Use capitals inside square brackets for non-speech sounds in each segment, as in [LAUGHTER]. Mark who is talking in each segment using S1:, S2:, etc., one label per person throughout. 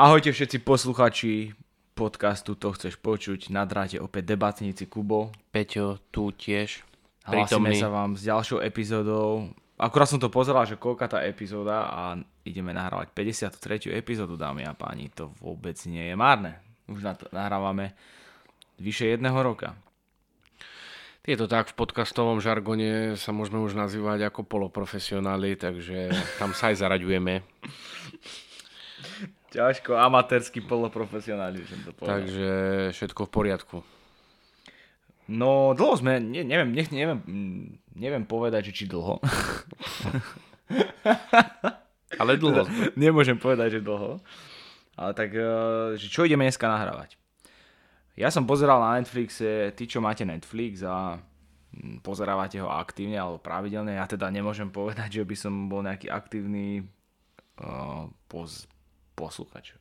S1: Ahojte všetci posluchači podcastu To chceš počuť. Na dráte opäť debatníci Kubo.
S2: Peťo, tu tiež.
S1: Hlasíme
S2: Prítomný.
S1: sa vám s ďalšou epizódou. Akurát som to pozeral, že koľka tá epizóda a ideme nahrávať 53. epizódu, dámy a páni. To vôbec nie je márne. Už nahrávame vyše jedného roka.
S2: Je to tak, v podcastovom žargone sa môžeme už nazývať ako poloprofesionáli, takže tam sa aj zaraďujeme. [LAUGHS]
S1: Ťažko, amatérsky poloprofesionáli, som to povedal.
S2: Takže všetko v poriadku.
S1: No, dlho sme, ne, neviem, nech, neviem, neviem povedať, že či dlho. [LAUGHS]
S2: Ale dlho. sme. [LAUGHS]
S1: Nemôžem povedať, že dlho. Ale tak, eh, že čo ideme dneska nahrávať? Ja som pozeral na Netflixe, ty čo máte Netflix a mm, pozerávate ho aktívne alebo pravidelne, ja teda nemôžem povedať, že by som bol nejaký aktívny uh, poz, posluchač.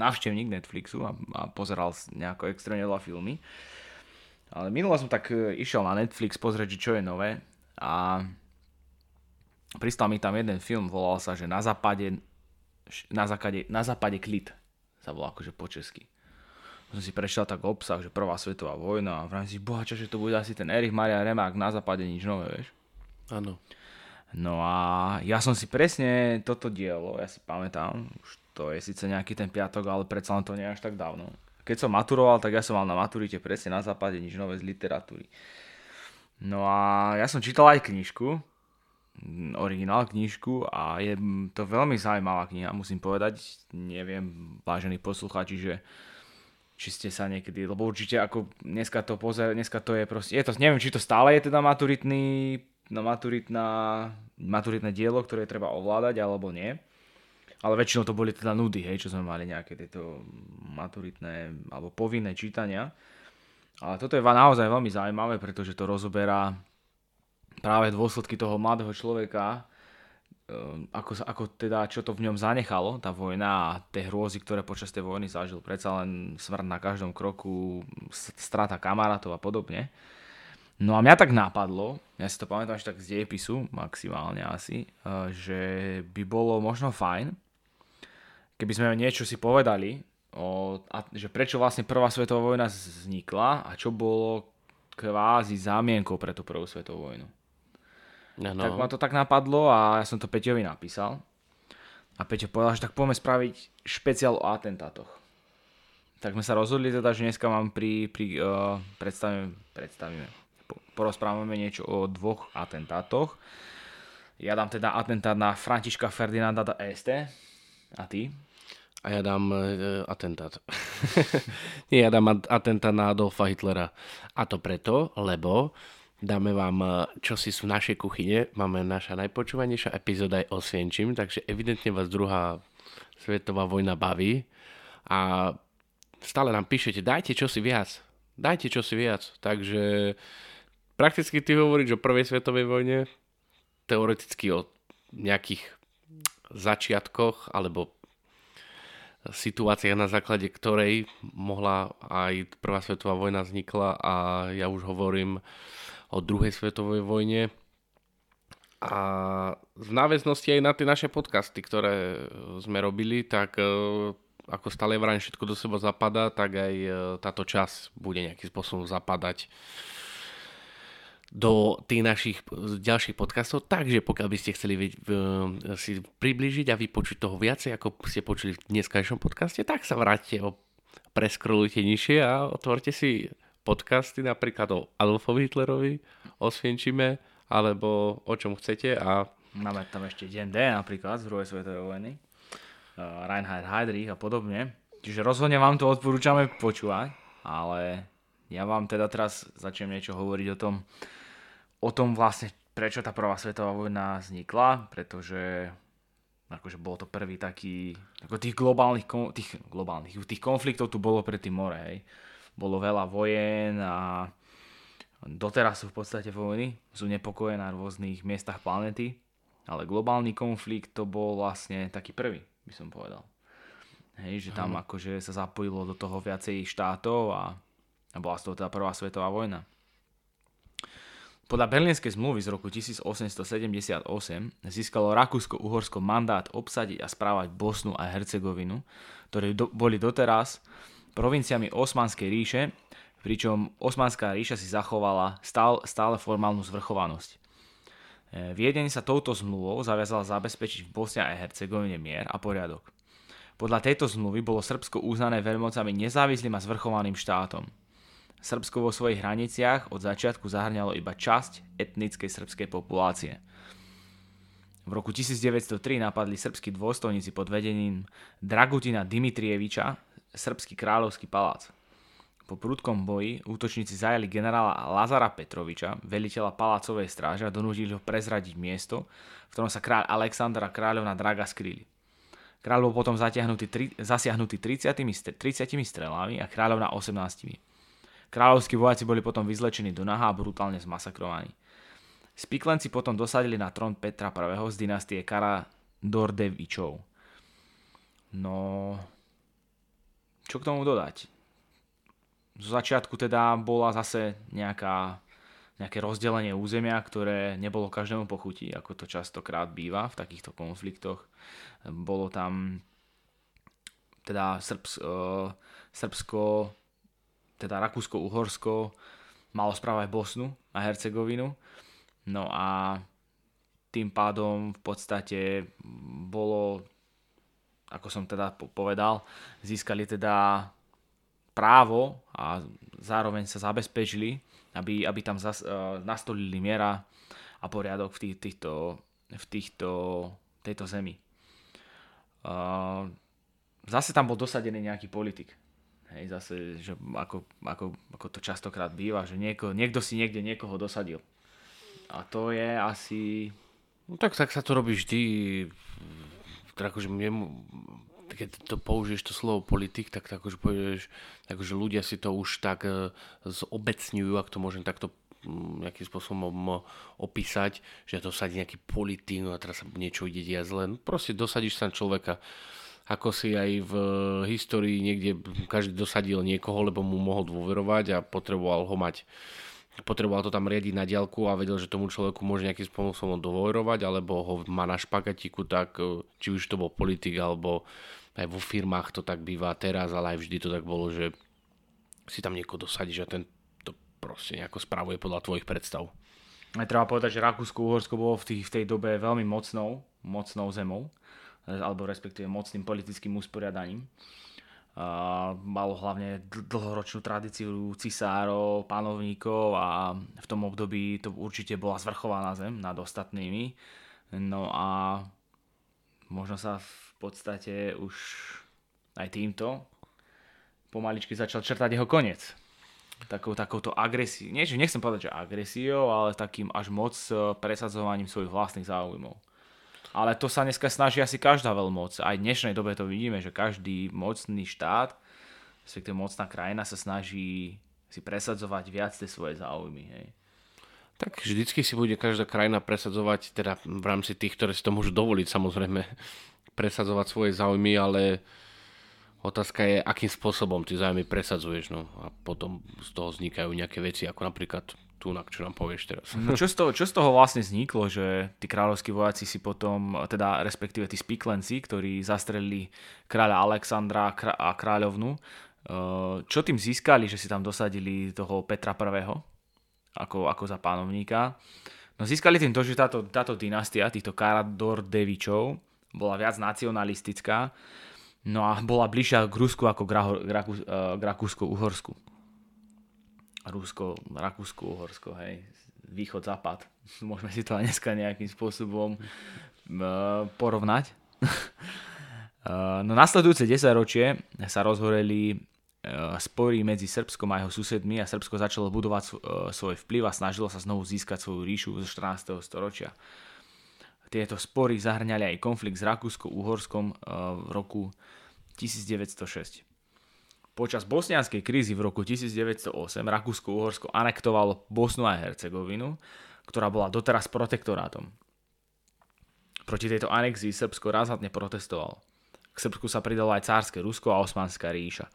S1: Navštevník Netflixu a, a pozeral nejako extrémne veľa filmy. Ale minulo som tak eh, išiel na Netflix pozrieť, čo je nové a pristal mi tam jeden film, volal sa, že na západe na západe, na západe klid sa volá akože po česky. Som si prešiel tak obsah, že prvá svetová vojna a vrajím si, bohača, že to bude asi ten Erich Maria Remark na západe nič nové, vieš.
S2: Áno.
S1: No a ja som si presne toto dielo, ja si pamätám, už to je síce nejaký ten piatok, ale predsa len to nie je až tak dávno. Keď som maturoval, tak ja som mal na maturite presne na západe nič nové z literatúry. No a ja som čítal aj knižku, originál knižku a je to veľmi zaujímavá kniha, musím povedať. Neviem, vážení poslucháči, že či ste sa niekedy, lebo určite ako dneska to pozer, dneska to je proste, je to, neviem, či to stále je teda maturitný, no maturitná, maturitné dielo, ktoré treba ovládať, alebo nie. Ale väčšinou to boli teda nudy, hej, čo sme mali nejaké tieto maturitné alebo povinné čítania. Ale toto je naozaj veľmi zaujímavé, pretože to rozoberá práve dôsledky toho mladého človeka, ehm, ako, ako teda, čo to v ňom zanechalo, tá vojna a tie hrôzy, ktoré počas tej vojny zažil. Predsa len smrť na každom kroku, strata kamarátov a podobne. No a mňa tak napadlo, ja si to pamätám ešte tak z dejepisu, maximálne asi, eh, že by bolo možno fajn, keby sme niečo si povedali, o, a, že prečo vlastne prvá svetová vojna vznikla a čo bolo kvázi zámienkou pre tú prvú svetovú vojnu.
S2: Áno.
S1: Tak ma to tak napadlo a ja som to Peťovi napísal. A Peťo povedal, že tak poďme spraviť špeciál o atentátoch. Tak sme sa rozhodli teda, že dneska vám pri, pri uh, predstavíme, predstavíme, po- porozprávame niečo o dvoch atentátoch. Ja dám teda atentát na Františka Ferdinanda d'Este. A ty?
S2: A ja dám e, atentát. [LAUGHS] Nie, ja dám at- atentát na Adolfa Hitlera. A to preto, lebo dáme vám e, čosi z našej kuchyne. Máme naša najpočúvanejšia epizóda aj o Svienčím, takže evidentne vás druhá svetová vojna baví. A stále nám píšete, dajte čosi viac. Dajte čosi viac. Takže prakticky ty hovoríš o prvej svetovej vojne, teoreticky o nejakých začiatkoch alebo situáciách, na základe ktorej mohla aj prvá svetová vojna vznikla a ja už hovorím o druhej svetovej vojne. A v náväznosti aj na tie naše podcasty, ktoré sme robili, tak e, ako stále vrajím všetko do seba zapadá, tak aj e, táto časť bude nejakým spôsobom zapadať do tých našich ďalších podcastov. Takže pokiaľ by ste chceli v- si približiť a vypočuť toho viacej, ako ste počuli v dneskajšom podcaste, tak sa vráťte, preskrolujte nižšie a otvorte si podcasty napríklad o Adolfovi Hitlerovi, o Svienčime, alebo o čom chcete a
S1: Máme tam ešte deň D napríklad z druhej svetovej vojny. Uh, Reinhard Heydrich a podobne. Čiže rozhodne vám to odporúčame počúvať, ale ja vám teda teraz začnem niečo hovoriť o tom, o tom vlastne, prečo tá prvá svetová vojna vznikla, pretože akože bol to prvý taký, ako tých globálnych, tých globálnych, tých konfliktov tu bolo predtým more, hej. Bolo veľa vojen a doteraz sú v podstate vojny, sú nepokoje na rôznych miestach planety, ale globálny konflikt to bol vlastne taký prvý, by som povedal. Hej, že tam akože sa zapojilo do toho viacej štátov a, a bola z toho teda prvá svetová vojna. Podľa Berlínskej zmluvy z roku 1878 získalo Rakúsko-Uhorsko mandát obsadiť a správať Bosnu a Hercegovinu, ktoré do, boli doteraz provinciami Osmanskej ríše, pričom Osmanská ríša si zachovala stále, stále formálnu zvrchovanosť. E, Viedeň sa touto zmluvou zaviazala zabezpečiť v Bosne a Hercegovine mier a poriadok. Podľa tejto zmluvy bolo Srbsko uznané veľmocami nezávislým a zvrchovaným štátom – Srbsko vo svojich hraniciach od začiatku zahrňalo iba časť etnickej srbskej populácie. V roku 1903 napadli srbskí dôstojníci pod vedením Dragutina Dimitrieviča srbský kráľovský palác. Po prudkom boji útočníci zajali generála Lazara Petroviča, veliteľa palácovej stráže a donútili ho prezradiť miesto, v ktorom sa kráľ Alexander a kráľovna Draga skrýli. Kráľ bol potom zasiahnutý 30, 30 strelami a kráľovna 18. Kráľovskí vojaci boli potom vyzlečení do naha a brutálne zmasakrovaní. Spiklenci potom dosadili na trón Petra I. z dynastie Kara Dordevičov. No, čo k tomu dodať? Zo začiatku teda bola zase nejaká, nejaké rozdelenie územia, ktoré nebolo každému pochutí, ako to častokrát býva v takýchto konfliktoch. Bolo tam teda Srbs, uh, Srbsko teda Rakúsko-Uhorsko malo správať Bosnu a Hercegovinu. No a tým pádom v podstate bolo, ako som teda povedal, získali teda právo a zároveň sa zabezpečili, aby, aby tam zas, uh, nastolili miera a poriadok v, tých, týchto, v týchto, tejto zemi. Uh, zase tam bol dosadený nejaký politik. Hej, zase, že ako, ako, ako to častokrát býva, že nieko, niekto si niekde niekoho dosadil. A to je asi...
S2: No tak, tak sa to robí vždy. Tak akože mne, keď to použiješ to slovo politik, tak, tak akože povieš, akože ľudia si to už tak e, zobecňujú, ak to môžem takto mm, nejakým spôsobom opísať, že to sadí nejaký politik, no a teraz sa niečo ide diať zle. No proste dosadíš sa človeka ako si aj v histórii niekde každý dosadil niekoho, lebo mu mohol dôverovať a potreboval ho mať potreboval to tam riadiť na diálku a vedel, že tomu človeku môže nejakým spôsobom dôverovať, alebo ho má na špagatiku, tak e, či už to bol politik, alebo aj vo firmách to tak býva teraz, ale aj vždy to tak bolo, že si tam niekoho dosadíš a ten to proste nejako spravuje podľa tvojich predstav.
S1: Aj treba povedať, že Rakúsko-Uhorsko bolo v, tých, v tej dobe veľmi mocnou, mocnou zemou alebo respektíve mocným politickým usporiadaním. Malo hlavne dlhoročnú tradíciu cisárov, panovníkov a v tom období to určite bola zvrchovaná zem nad ostatnými. No a možno sa v podstate už aj týmto pomaličky začal črtať jeho koniec. Takou, takouto agresiou, nechcem povedať, že agresiou, ale takým až moc eh, presadzovaním svojich vlastných záujmov. Ale to sa dneska snaží asi každá veľmoc. Aj v dnešnej dobe to vidíme, že každý mocný štát, respektíve mocná krajina sa snaží si presadzovať viac tie svoje záujmy. Hej.
S2: Tak vždycky si bude každá krajina presadzovať, teda v rámci tých, ktoré si to môžu dovoliť samozrejme, [LAUGHS] presadzovať svoje záujmy, ale otázka je, akým spôsobom ty záujmy presadzuješ. No. A potom z toho vznikajú nejaké veci, ako napríklad tu, čo nám povieš teraz.
S1: No čo, z toho, čo z toho vlastne vzniklo, že tí kráľovskí vojaci si potom, teda respektíve tí spiklenci, ktorí zastrelili kráľa Alexandra a kráľovnu, eh, čo tým získali, že si tam dosadili toho Petra I. ako, ako za pánovníka? No získali tým to, že táto, táto dynastia týchto Karadordevičov bola viac nacionalistická, no a bola bližšia k Rusku ako k, Raku, k Rakúsko-Uhorsku. Rusko, Rakúsko, Uhorsko, hej, východ, západ. [LAUGHS] Môžeme si to aj dneska nejakým spôsobom uh, porovnať. uh, [LAUGHS] no nasledujúce 10 ročie sa rozhoreli uh, spory medzi Srbskom a jeho susedmi a Srbsko začalo budovať svoj vplyv a snažilo sa znovu získať svoju ríšu zo 14. storočia. Tieto spory zahrňali aj konflikt s Rakúsko-Uhorskom uh, v roku 1906. Počas bosnianskej krízy v roku 1908 Rakúsko-Uhorsko anektovalo Bosnu a Hercegovinu, ktorá bola doteraz protektorátom. Proti tejto anexii Srbsko razantne protestovalo. K Srbsku sa pridalo aj cárske Rusko a Osmanská ríša.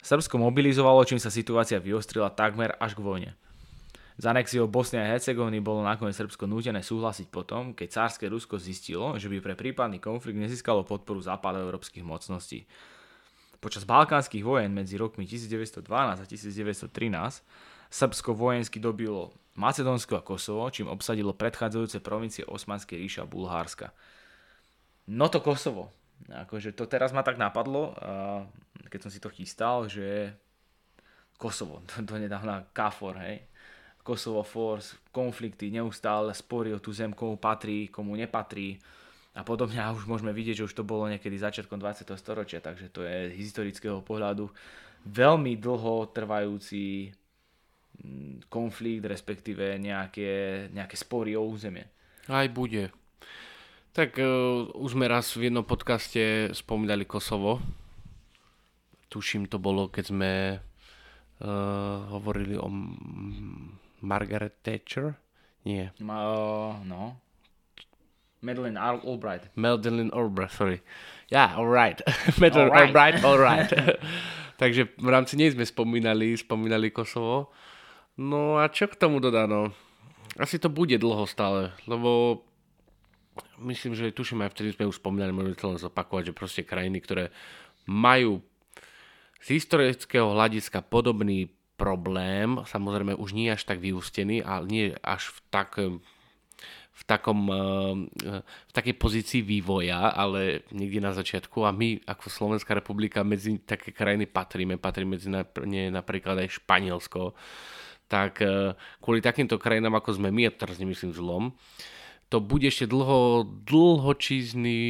S1: Srbsko mobilizovalo, čím sa situácia vyostrila takmer až k vojne. Z anexiou Bosny a Hercegoviny bolo nakoniec Srbsko nútené súhlasiť potom, keď cárske Rusko zistilo, že by pre prípadný konflikt nezískalo podporu západoeurópskych mocností. Počas balkánskych vojen medzi rokmi 1912 a 1913 Srbsko vojensky dobilo Macedónsko a Kosovo, čím obsadilo predchádzajúce provincie Osmanskej ríša a Bulhárska. No to Kosovo. Akože to teraz ma tak napadlo, keď som si to chystal, že Kosovo, [LAUGHS] to, to nedávna KFOR, hej. Kosovo Force, konflikty, neustále spory o tú zem, komu patrí, komu nepatrí a podobne. A už môžeme vidieť, že už to bolo niekedy začiatkom 20. storočia, takže to je z historického pohľadu veľmi dlho trvajúci mm, konflikt, respektíve nejaké, nejaké spory o územie.
S2: Aj bude. Tak uh, už sme raz v jednom podcaste spomínali Kosovo. Tuším, to bolo, keď sme uh, hovorili o Margaret Thatcher? Nie.
S1: Ma, uh, no. Madeleine Albright.
S2: Madeleine Albright, sorry. Ja, yeah, alright. [LAUGHS] Madeleine all Albright, alright. [LAUGHS] Takže v rámci nej sme spomínali, spomínali Kosovo. No a čo k tomu dodá, no? Asi to bude dlho stále, lebo myslím, že tuším aj vtedy sme už spomínali, môžeme to len zopakovať, že proste krajiny, ktoré majú z historického hľadiska podobný problém, samozrejme už nie až tak vyústený, ale nie až v, tak, v, takom, eh, v takej pozícii vývoja, ale niekde na začiatku. A my ako Slovenská republika medzi také krajiny patríme, patríme medzi napríklad aj Španielsko, tak eh, kvôli takýmto krajinám ako sme my, a teraz nemyslím zlom, to bude ešte dlho, dlhočízny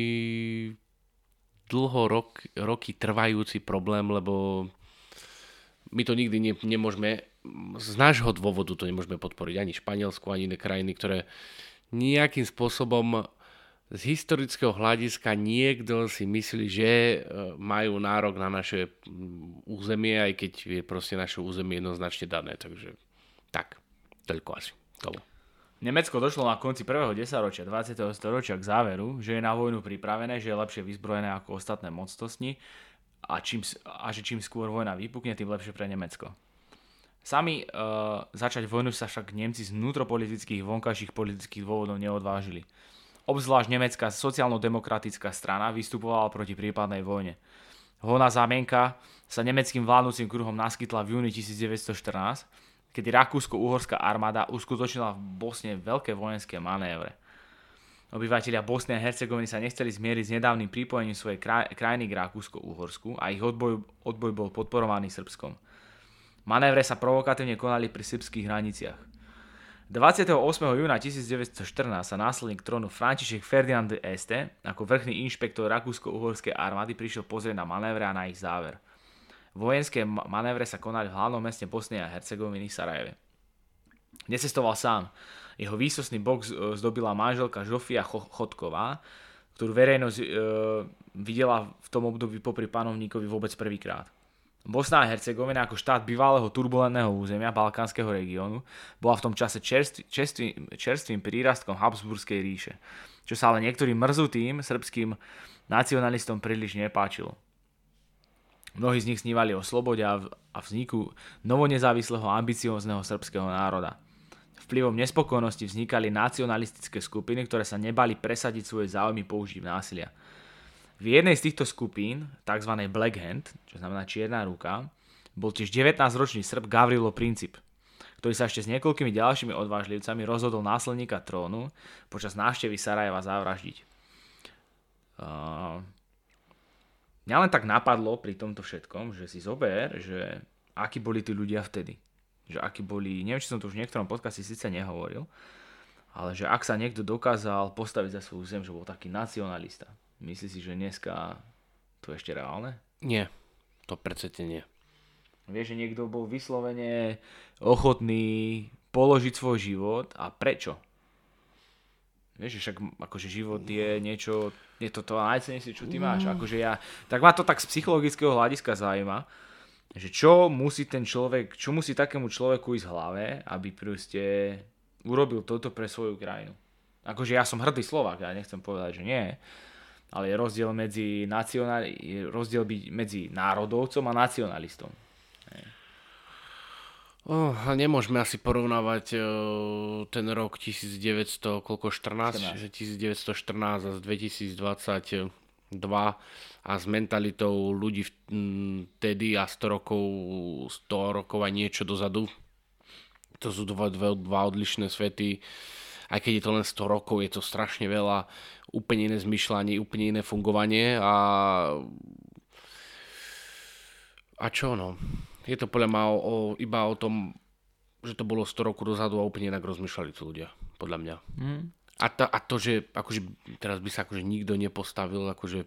S2: dlho rok, roky trvajúci problém, lebo my to nikdy ne, nemôžeme, z nášho dôvodu to nemôžeme podporiť. Ani Španielsku, ani iné krajiny, ktoré nejakým spôsobom z historického hľadiska niekto si myslí, že e, majú nárok na naše územie, aj keď je proste naše územie jednoznačne dané. Takže tak, toľko asi tomu.
S1: Nemecko došlo na konci prvého desaťročia 20. storočia k záveru, že je na vojnu pripravené, že je lepšie vyzbrojené ako ostatné mocnosti a, čím, a že čím skôr vojna vypukne, tým lepšie pre Nemecko. Sami uh, začať vojnu sa však Nemci z vnútropolitických vonkajších politických dôvodov neodvážili. Obzvlášť nemecká sociálno-demokratická strana vystupovala proti prípadnej vojne. Hona zámienka sa nemeckým vládnúcim kruhom naskytla v júni 1914, kedy Rakúsko-Uhorská armáda uskutočnila v Bosne veľké vojenské manévre. Obyvatelia Bosny a Hercegoviny sa nechceli zmieriť s nedávnym pripojením svojej kraj- krajiny k Rakúsko-Uhorsku a ich odboj, odboj bol podporovaný Srbskom. Manévre sa provokatívne konali pri srbských hraniciach. 28. júna 1914 sa následník trónu František Ferdinand Este ako vrchný inšpektor Rakúsko-Uhorskej armády prišiel pozrieť na manévre a na ich záver. Vojenské manévre sa konali v hlavnom meste Bosny a Hercegoviny Sarajeve. Necestoval sám. Jeho výsostný bok zdobila manželka Žofia Chodková, ktorú verejnosť e, videla v tom období popri panovníkovi vôbec prvýkrát. Bosna a Hercegovina ako štát bývalého turbulentného územia Balkánskeho regiónu bola v tom čase čerstvým, čerstvým, čerstvým prírastkom Habsburskej ríše, čo sa ale niektorým mrzutým srbským nacionalistom príliš nepáčilo. Mnohí z nich snívali o slobode a vzniku novonezávislého ambiciózneho srbského národa. Vplyvom nespokojnosti vznikali nacionalistické skupiny, ktoré sa nebali presadiť svoje záujmy použitím násilia. V jednej z týchto skupín, tzv. Black Hand, čo znamená čierna ruka, bol tiež 19-ročný Srb Gavrilo Princip, ktorý sa ešte s niekoľkými ďalšími odvážlivcami rozhodol následníka trónu počas návštevy Sarajeva zavraždiť. Uh, mňa len tak napadlo pri tomto všetkom, že si zober, že akí boli tí ľudia vtedy že akí boli, neviem, či som to už v niektorom podcaste síce nehovoril, ale že ak sa niekto dokázal postaviť za svoju zem, že bol taký nacionalista, myslíš si, že dneska to ešte reálne?
S2: Nie, to predsete nie.
S1: Vieš, že niekto bol vyslovene ochotný položiť svoj život a prečo? Vieš, že však akože život je niečo, je to to najcenejšie, čo ty máš. Mm. Akože ja, tak ma to tak z psychologického hľadiska zaujíma, že čo musí ten človek, čo musí takému človeku ísť v hlave, aby proste urobil toto pre svoju krajinu. Akože ja som hrdý Slovak, ja nechcem povedať, že nie, ale je rozdiel medzi, nacionál, je rozdiel byť medzi národovcom a nacionalistom.
S2: Oh, nemôžeme asi porovnávať uh, ten rok 1900, koľko 14, 14. Že 1914 a 2022 a s mentalitou ľudí vtedy a 100 rokov, 100 rokov a niečo dozadu. To sú dva, dva, dva odlišné svety. Aj keď je to len 100 rokov, je to strašne veľa. Úplne iné zmyšľanie, úplne iné fungovanie a a čo no? Je to podľa mňa o, o, iba o tom, že to bolo 100 rokov dozadu a úplne inak rozmýšľali tí ľudia, podľa mňa. Mm. A, ta, a to, že akože, teraz by sa akože nikto nepostavil akože,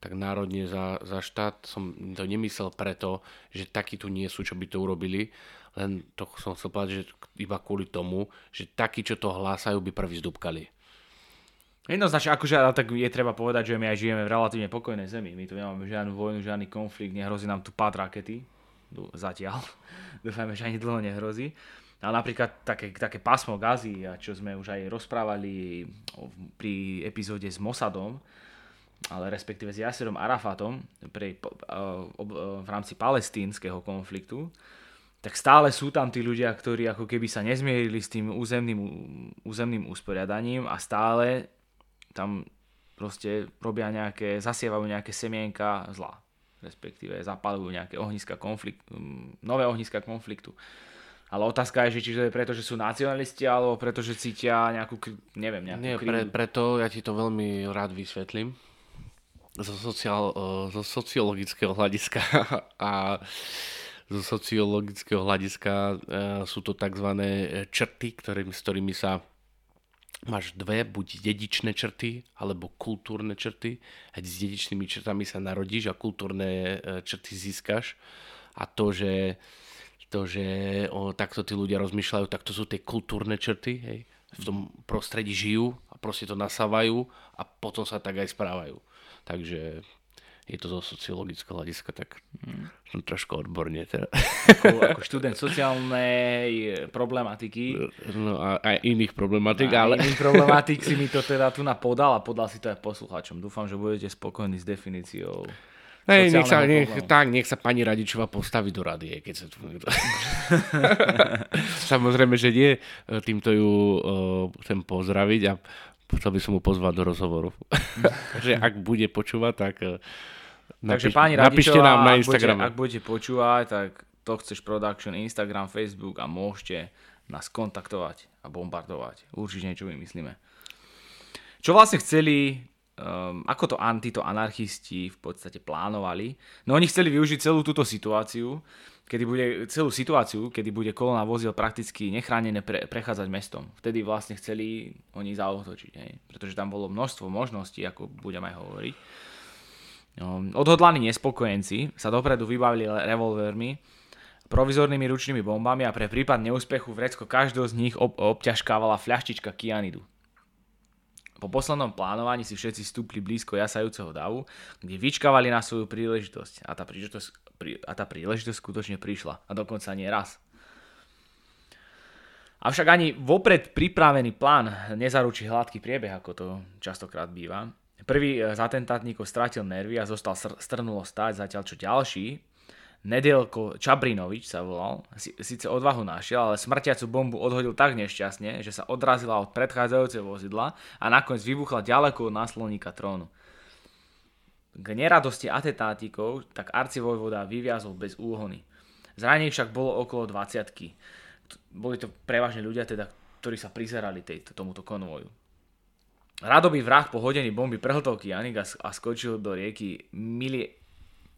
S2: tak národne za, za štát, som to nemyslel preto, že takí tu nie sú, čo by to urobili, len to som chcel povedať, že iba kvôli tomu, že takí, čo to hlásajú, by prvý zdúbkali.
S1: Jednoznačne, akože, ale tak je treba povedať, že my aj žijeme v relatívne pokojnej zemi. My tu nemáme žiadnu vojnu, žiadny konflikt, nehrozí nám tu pád rakety zatiaľ. [LAUGHS] Dúfajme, že ani dlho nehrozí. Ale napríklad také, také pásmo gazy, a čo sme už aj rozprávali pri epizóde s Mossadom, ale respektíve s Yasserom Arafatom pre, v rámci palestínskeho konfliktu, tak stále sú tam tí ľudia, ktorí ako keby sa nezmierili s tým územným, územným usporiadaním a stále tam proste robia nejaké, zasievajú nejaké semienka zla respektíve zapalujú nejaké ohniska konfliktu, nové ohniska konfliktu. Ale otázka je, že či to je preto, že sú nacionalisti, alebo preto, že cítia nejakú, neviem, nejakú
S2: Nie, pre, preto ja ti to veľmi rád vysvetlím. Zo, sociál, zo sociologického hľadiska [LAUGHS] a zo sociologického hľadiska e, sú to tzv. črty, ktorými, s ktorými sa máš dve, buď dedičné črty, alebo kultúrne črty. A s dedičnými črtami sa narodíš a kultúrne e, črty získaš. A to, že, to, že o, takto tí ľudia rozmýšľajú, tak to sú tie kultúrne črty. Hej. V tom prostredí žijú a proste to nasávajú a potom sa tak aj správajú. Takže je to zo sociologického hľadiska, tak som trošku odborne teda.
S1: Ako, ako študent sociálnej problematiky.
S2: No a aj iných problematik,
S1: a ale... iných problematik si mi to teda tu napodal a podal si to aj poslucháčom. Dúfam, že budete spokojní s definíciou
S2: Hej, nech sa, nech, tak, nech sa pani Radičová postaví do rady, keď sa tu [LAUGHS] Samozrejme, že nie. Týmto ju uh, chcem pozdraviť a chcel by som mu pozvať do rozhovoru. [LAUGHS] že ak bude počúvať, tak uh,
S1: Takže pani napíšte nám na Instagram. Ak, ak budete počúvať, tak to chceš production, Instagram, Facebook a môžete nás kontaktovať a bombardovať. Určite niečo vymyslíme. Čo vlastne chceli, um, ako to antito anarchisti v podstate plánovali? No oni chceli využiť celú túto situáciu, kedy bude, celú situáciu, kedy bude kolona vozil prakticky nechránené pre, prechádzať mestom. Vtedy vlastne chceli oni zautočiť, hej? pretože tam bolo množstvo možností, ako budem aj hovoriť. No, odhodlaní nespokojenci sa dopredu vybavili revolvermi, provizornými ručnými bombami a pre prípad neúspechu vrecko každého z nich ob- obťažkávala fľaštička kianidu. Po poslednom plánovaní si všetci stúpli blízko jasajúceho davu, kde vyčkávali na svoju príležitosť a tá príležitosť, a tá príležitosť skutočne prišla a dokonca nie raz. Avšak ani vopred pripravený plán nezaručí hladký priebeh, ako to častokrát býva. Prvý z atentátníkov strátil nervy a zostal strnulo stáť, zatiaľ čo ďalší, Nedelko Čabrinovič sa volal, síce odvahu našiel, ale smrtiacu bombu odhodil tak nešťastne, že sa odrazila od predchádzajúceho vozidla a nakoniec vybuchla ďaleko od náslovníka trónu. K neradosti atentátikov tak arcivojvoda vyviazol bez úhony. Zranení však bolo okolo 20 Boli to prevažne ľudia, teda, ktorí sa prizerali tejto, tomuto konvoju. Radobý vrah po hodení bomby prehltol Kianik a, a skočil do rieky Mili,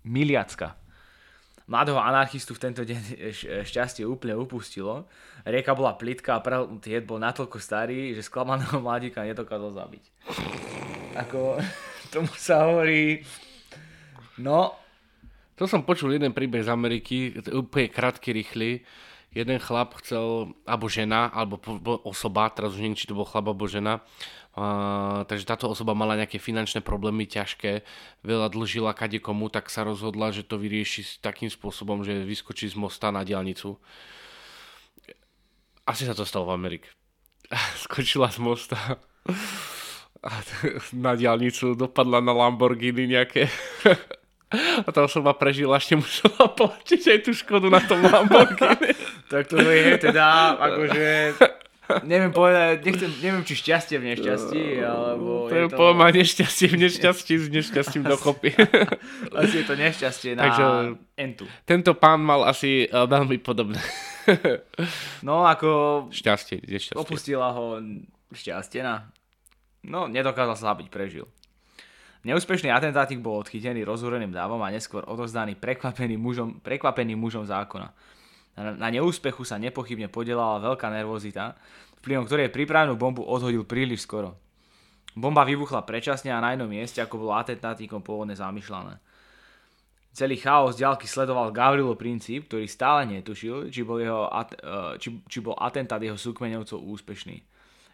S1: Miliacka. Mladého anarchistu v tento deň [LAUGHS] šťastie úplne upustilo. Rieka bola plitká a prehltnutý jed bol natoľko starý, že sklamaného [LAUGHS] mladíka nedokázal zabiť. Ako [LAUGHS] tomu sa hovorí... No...
S2: To som počul jeden príbeh z Ameriky, úplne krátky, rýchly. Jeden chlap chcel, alebo žena, alebo osoba, teraz už neviem, či to bol chlap alebo žena, Uh, takže táto osoba mala nejaké finančné problémy ťažké, veľa dlžila kade komu, tak sa rozhodla, že to vyrieši takým spôsobom, že vyskočí z mosta na diálnicu. Asi sa to stalo v Amerike. [LAUGHS] Skočila z mosta a na diálnicu dopadla na Lamborghini nejaké. [LAUGHS] A tá osoba prežila, ešte musela platiť aj tú škodu na tom Lamborghini. [LAUGHS]
S1: tak to je teda, akože, neviem povedať, nechcem, neviem, či šťastie v nešťastí, alebo
S2: to je, to... poviem nešťastie v nešťastí s nešťastím dokopy. [LAUGHS]
S1: asi je to nešťastie na Takže, entu.
S2: Tento pán mal asi uh, veľmi podobné. [LAUGHS]
S1: no, ako...
S2: Šťastie, nešťastie.
S1: Opustila ho šťastie na... No, nedokázal sa zabiť, prežil. Neúspešný atentátik bol odchytený rozhúreným dávom a neskôr odozdaný prekvapeným mužom, prekvapeným mužom zákona. Na, neúspechu sa nepochybne podielala veľká nervozita, vplyvom ktorej prípravnú bombu odhodil príliš skoro. Bomba vybuchla predčasne a na inom mieste, ako bolo atentátikom pôvodne zamýšľané. Celý chaos ďalky sledoval Gavrilo Princíp, ktorý stále netušil, či bol, jeho, e, či, či bol atentát jeho súkmeňovcov úspešný.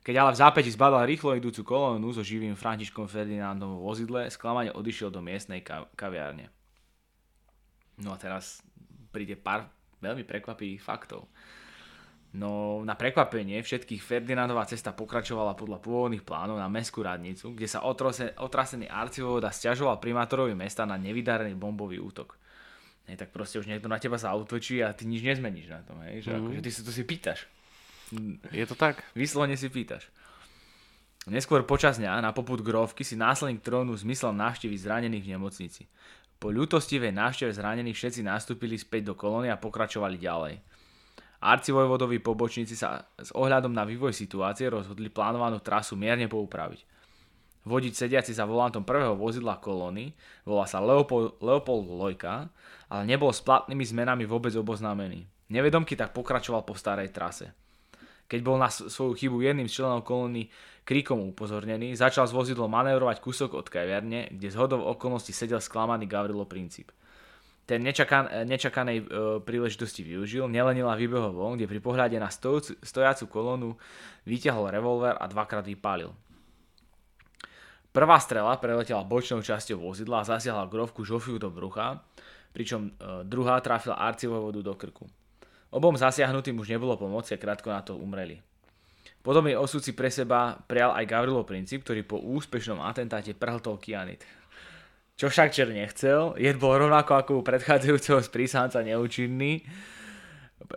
S1: Keď ale v zápäti zbadal rýchlo idúcu kolónu so živým Františkom Ferdinandom vo vozidle, sklamane odišiel do miestnej kaviárne. No a teraz príde pár veľmi prekvapivých faktov. No na prekvapenie všetkých Ferdinandová cesta pokračovala podľa pôvodných plánov na mestskú radnicu, kde sa otrose, otrasený arcivovoda stiažoval primátorovi mesta na nevydarený bombový útok. Hej, tak proste už niekto na teba zautočí a ty nič nezmeníš na tom, hej, že mm. akože ty sa to si pýtaš.
S2: Je to tak?
S1: Vyslovene si pýtaš. Neskôr počas dňa na poput grovky si následník trónu zmyslel návšteviť zranených v nemocnici. Po ľutostivej návšteve zranených všetci nastúpili späť do kolóny a pokračovali ďalej. Arcivojvodoví pobočníci sa s ohľadom na vývoj situácie rozhodli plánovanú trasu mierne poupraviť. Vodič sediaci za volantom prvého vozidla kolóny volá sa Leopold, Leopold Lojka, ale nebol s platnými zmenami vôbec oboznámený. Nevedomky tak pokračoval po starej trase. Keď bol na svoju chybu jedným z členov kolóny kríkom upozornený, začal z vozidlo manévrovať kúsok od kaviarne, kde z hodov okolností sedel sklamaný Gavrilo Princip. Ten nečakan, nečakanej e, príležitosti využil, nelenila vybehol von, kde pri pohľade na stojúcu, stojacu kolónu vyťahol revolver a dvakrát vypálil. Prvá strela preletela bočnou časťou vozidla a zasiahla grovku Žofiu do brucha, pričom e, druhá trafila vodu do krku. Obom zasiahnutým už nebolo pomoci a krátko na to umreli. Podobný osud si pre seba prial aj Gavrilo Princip, ktorý po úspešnom atentáte prehltol kianit. Čo však Čer nechcel, jed bol rovnako ako u predchádzajúceho z prísánca neúčinný,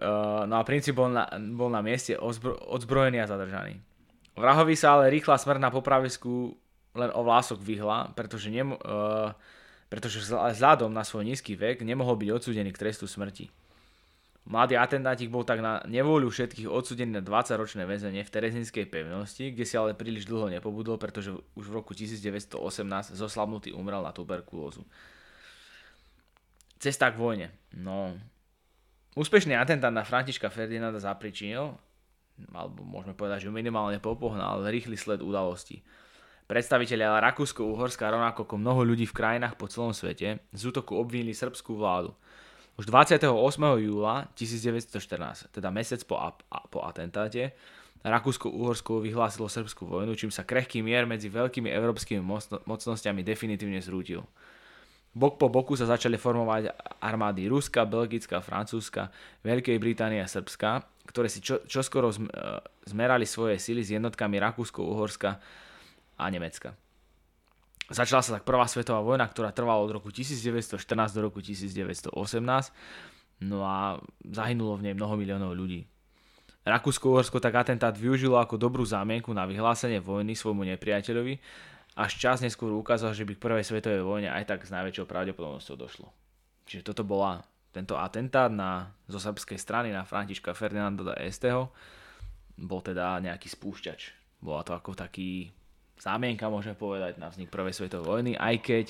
S1: uh, no a Princip bol na, bol na mieste ozbro, odzbrojený a zadržaný. Vrahovi sa ale rýchla smrť na popravisku len o vlások vyhla, pretože, nem, uh, pretože vzhľadom na svoj nízky vek nemohol byť odsúdený k trestu smrti. Mladý atentátik bol tak na nevôľu všetkých odsudený na 20-ročné väzenie v Terezinskej pevnosti, kde si ale príliš dlho nepobudol, pretože už v roku 1918 zoslabnutý umrel na tuberkulózu. Cesta k vojne. No, úspešný atentát na Františka Ferdinanda zapričinil, alebo môžeme povedať, že minimálne popohnal rýchly sled udalostí. Predstaviteľia Rakúsko-Uhorska rovnako ako mnoho ľudí v krajinách po celom svete z útoku obvinili srbskú vládu – už 28. júla 1914, teda mesiac po, po atentáte, Rakúsko-Uhorsko vyhlásilo srbskú vojnu, čím sa krehký mier medzi veľkými európskymi mocnosťami definitívne zrútil. Bok po boku sa začali formovať armády Ruska, Belgická, Francúzska, Veľkej Británie a Srbska, ktoré si čo, čoskoro e, zmerali svoje sily s jednotkami Rakúsko-Uhorska a Nemecka. Začala sa tak prvá svetová vojna, ktorá trvala od roku 1914 do roku 1918, no a zahynulo v nej mnoho miliónov ľudí. Rakúsko-Uhorsko tak atentát využilo ako dobrú zámienku na vyhlásenie vojny svojmu nepriateľovi, až čas neskôr ukázal, že by k prvej svetovej vojne aj tak s najväčšou pravdepodobnosťou došlo. Čiže toto bola tento atentát na, zo srbskej strany na Františka Ferdinanda Esteho bol teda nejaký spúšťač. Bola to ako taký zámienka, môžeme povedať, na vznik Prvej svetovej vojny, aj keď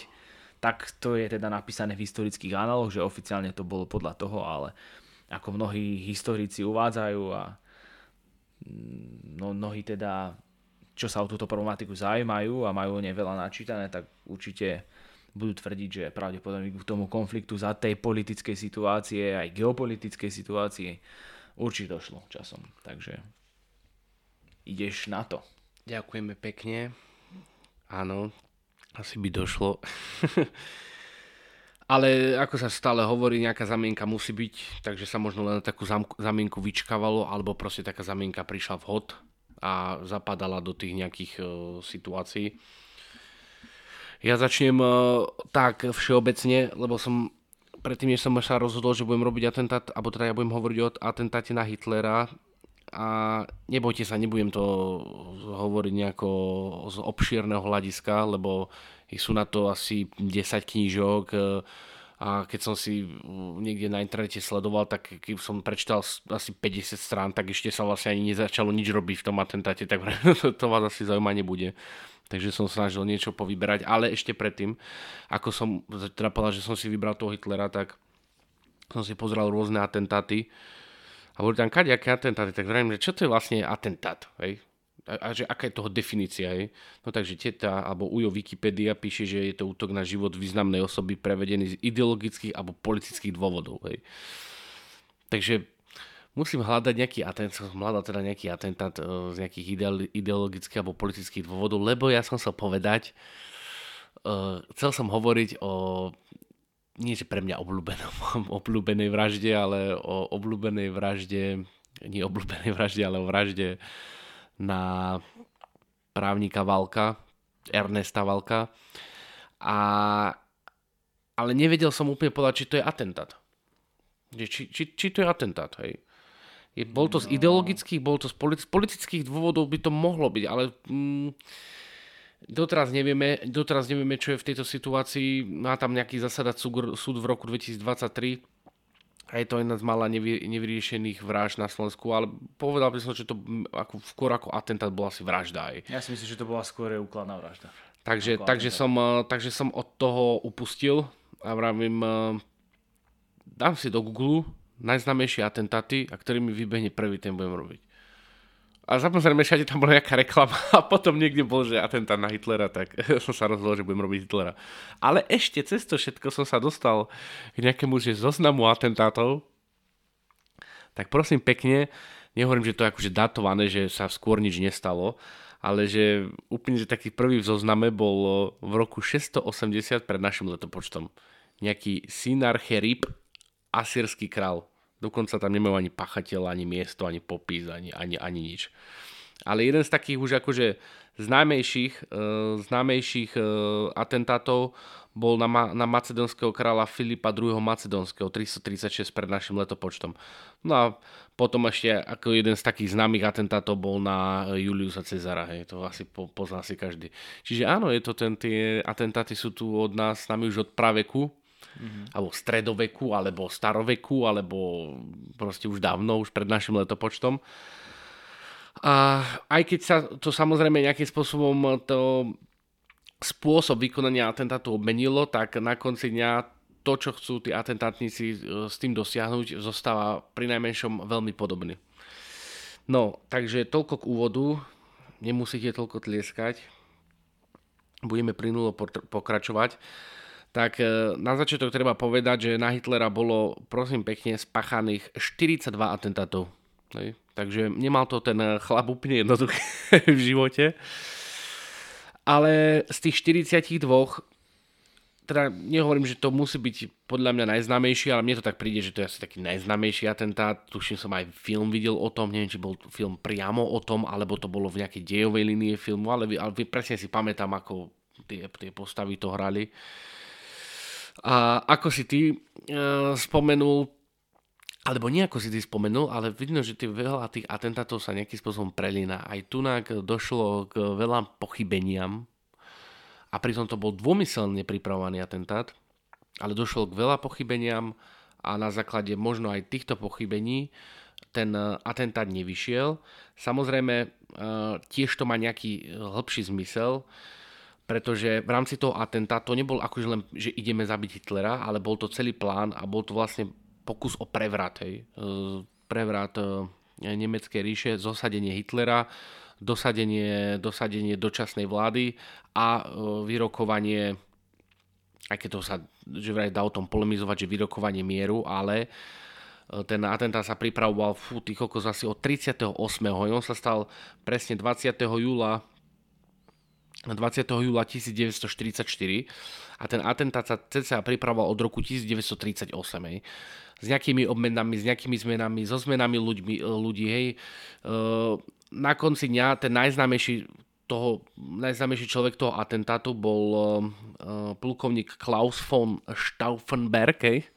S1: tak to je teda napísané v historických análoch, že oficiálne to bolo podľa toho, ale ako mnohí historici uvádzajú a mm, no, mnohí teda, čo sa o túto problematiku zaujímajú a majú o nej veľa načítané, tak určite budú tvrdiť, že pravdepodobne k tomu konfliktu za tej politickej situácie, aj geopolitickej situácie určite došlo časom. Takže ideš na to.
S2: Ďakujeme pekne. Áno, asi by došlo. [LAUGHS] Ale ako sa stále hovorí, nejaká zamienka musí byť, takže sa možno len takú zamienku vyčkávalo, alebo proste taká zamienka prišla vhod a zapadala do tých nejakých uh, situácií. Ja začnem uh, tak všeobecne, lebo som predtým, než som sa rozhodol, že budem robiť atentát, alebo teda ja budem hovoriť o atentáte na Hitlera, a nebojte sa, nebudem to hovoriť nejako z obšírneho hľadiska, lebo sú na to asi 10 knížok e, a keď som si niekde na internete sledoval, tak keď som prečítal asi 50 strán, tak ešte sa vlastne ani nezačalo nič robiť v tom atentáte, tak [LAUGHS] to vás asi zaujímať nebude. Takže som snažil niečo povyberať, ale ešte predtým, ako som teda povedal, že som si vybral toho Hitlera, tak som si pozrel rôzne atentáty a boli tam kadejaké atentáty, tak vravím, že čo to je vlastne atentát, hej? A, a že aká je toho definícia, hej? No takže teta, alebo Ujo Wikipedia píše, že je to útok na život významnej osoby prevedený z ideologických alebo politických dôvodov, hej? Takže musím hľadať nejaký atentát, som hľadal teda nejaký atentát e, z nejakých ideologických alebo politických dôvodov, lebo ja som sa povedať, uh, chcel som hovoriť o nie že pre mňa obľúbenom, [LAUGHS] obľúbenej vražde, ale o obľúbenej vražde, nie obľúbenej vražde, ale o vražde na právnika Valka, Ernesta Valka. A, ale nevedel som úplne povedať, či to je atentát. Či, či, či to je atentát, hej. Je, bol to z no. ideologických, bol to z politických dôvodov by to mohlo byť, ale mm, Doteraz nevieme, doteraz nevieme, čo je v tejto situácii. Má tam nejaký zasadať súd v roku 2023 a je to jedna z mála nevy, nevyriešených vražd na Slovensku, ale povedal by som, že to ako, skôr ako atentát bola asi vražda aj.
S1: Ja si myslím, že to bola skôr úkladná vražda.
S2: Takže, takže, som, eh, takže som od toho upustil a vravím, eh, dám si do Google najznámejšie atentáty a ktorý mi vybehne prvý, ten budem robiť. A samozrejme všade tam bola nejaká reklama [LAUGHS] a potom niekde bol, že atentát na Hitlera, tak [LAUGHS] som sa rozhodol, že budem robiť Hitlera. Ale ešte cez to všetko som sa dostal k nejakému že zoznamu atentátov. Tak prosím pekne, nehovorím, že to je akože datované, že sa skôr nič nestalo, ale že úplne, že taký prvý v zozname bol v roku 680 pred našim letopočtom. Nejaký Sinar Cherib, asýrsky král. Dokonca tam nemajú ani pachateľ, ani miesto, ani popis, ani, ani, ani nič. Ale jeden z takých už akože známejších, uh, známejších uh, atentátov bol na, ma- na macedonského kráľa Filipa II. Macedonského 336 pred našim letopočtom. No a potom ešte ako jeden z takých známych atentátov bol na Juliusa Cezara, hej, to asi po, pozná si každý. Čiže áno, je to ten, tie atentáty sú tu od nás, nami už od praveku, mm-hmm. alebo stredoveku, alebo staroveku, alebo proste už dávno, už pred našim letopočtom. A aj keď sa to samozrejme nejakým spôsobom to spôsob vykonania atentátu obmenilo, tak na konci dňa to, čo chcú tí atentátnici e, s tým dosiahnuť, zostáva pri najmenšom veľmi podobný. No, takže toľko k úvodu. Nemusíte toľko tlieskať. Budeme plynulo pokračovať tak e, na začiatok treba povedať, že na Hitlera bolo, prosím pekne, spachaných 42 atentátov. Hej. Takže nemal to ten chlap úplne jednoduché [LAUGHS] v živote. Ale z tých 42 teda nehovorím, že to musí byť podľa mňa najznámejší, ale mne to tak príde, že to je asi taký najznámejší atentát. Tuším som aj film videl o tom, neviem, či bol film priamo o tom, alebo to bolo v nejakej dejovej línie filmu, ale, ale presne si pamätám, ako tie, tie postavy to hrali. A ako si ty uh, spomenul, alebo nie ako si ty spomenul, ale vidno, že ty veľa tých atentátov sa nejakým spôsobom prelína. Aj tu došlo k veľa pochybeniam a pritom to bol dômyselne pripravovaný atentát, ale došlo k veľa pochybeniam a na základe možno aj týchto pochybení ten e, atentát nevyšiel. Samozrejme, e, tiež to má nejaký hĺbší zmysel, pretože v rámci toho atentátu nebol akože len, že ideme zabiť Hitlera, ale bol to celý plán a bol to vlastne pokus o prevrat, hej. E, prevrat e, nemeckej ríše, zosadenie Hitlera, dosadenie, dosadenie dočasnej vlády a e, vyrokovanie aj keď to sa že vraj dá o tom polemizovať, že vyrokovanie mieru, ale ten atentát sa pripravoval fú, tých asi od 38. On sa stal presne 20. júla 20. júla 1944 a ten atentát sa cca pripravoval od roku 1938. Hej. S nejakými obmenami, s nejakými zmenami, so zmenami ľuďmi, ľudí. Hej. E, na konci dňa ten najznámejší, toho, najznámejší človek toho atentátu bol uh, plukovník Klaus von Stauffenberg, hej.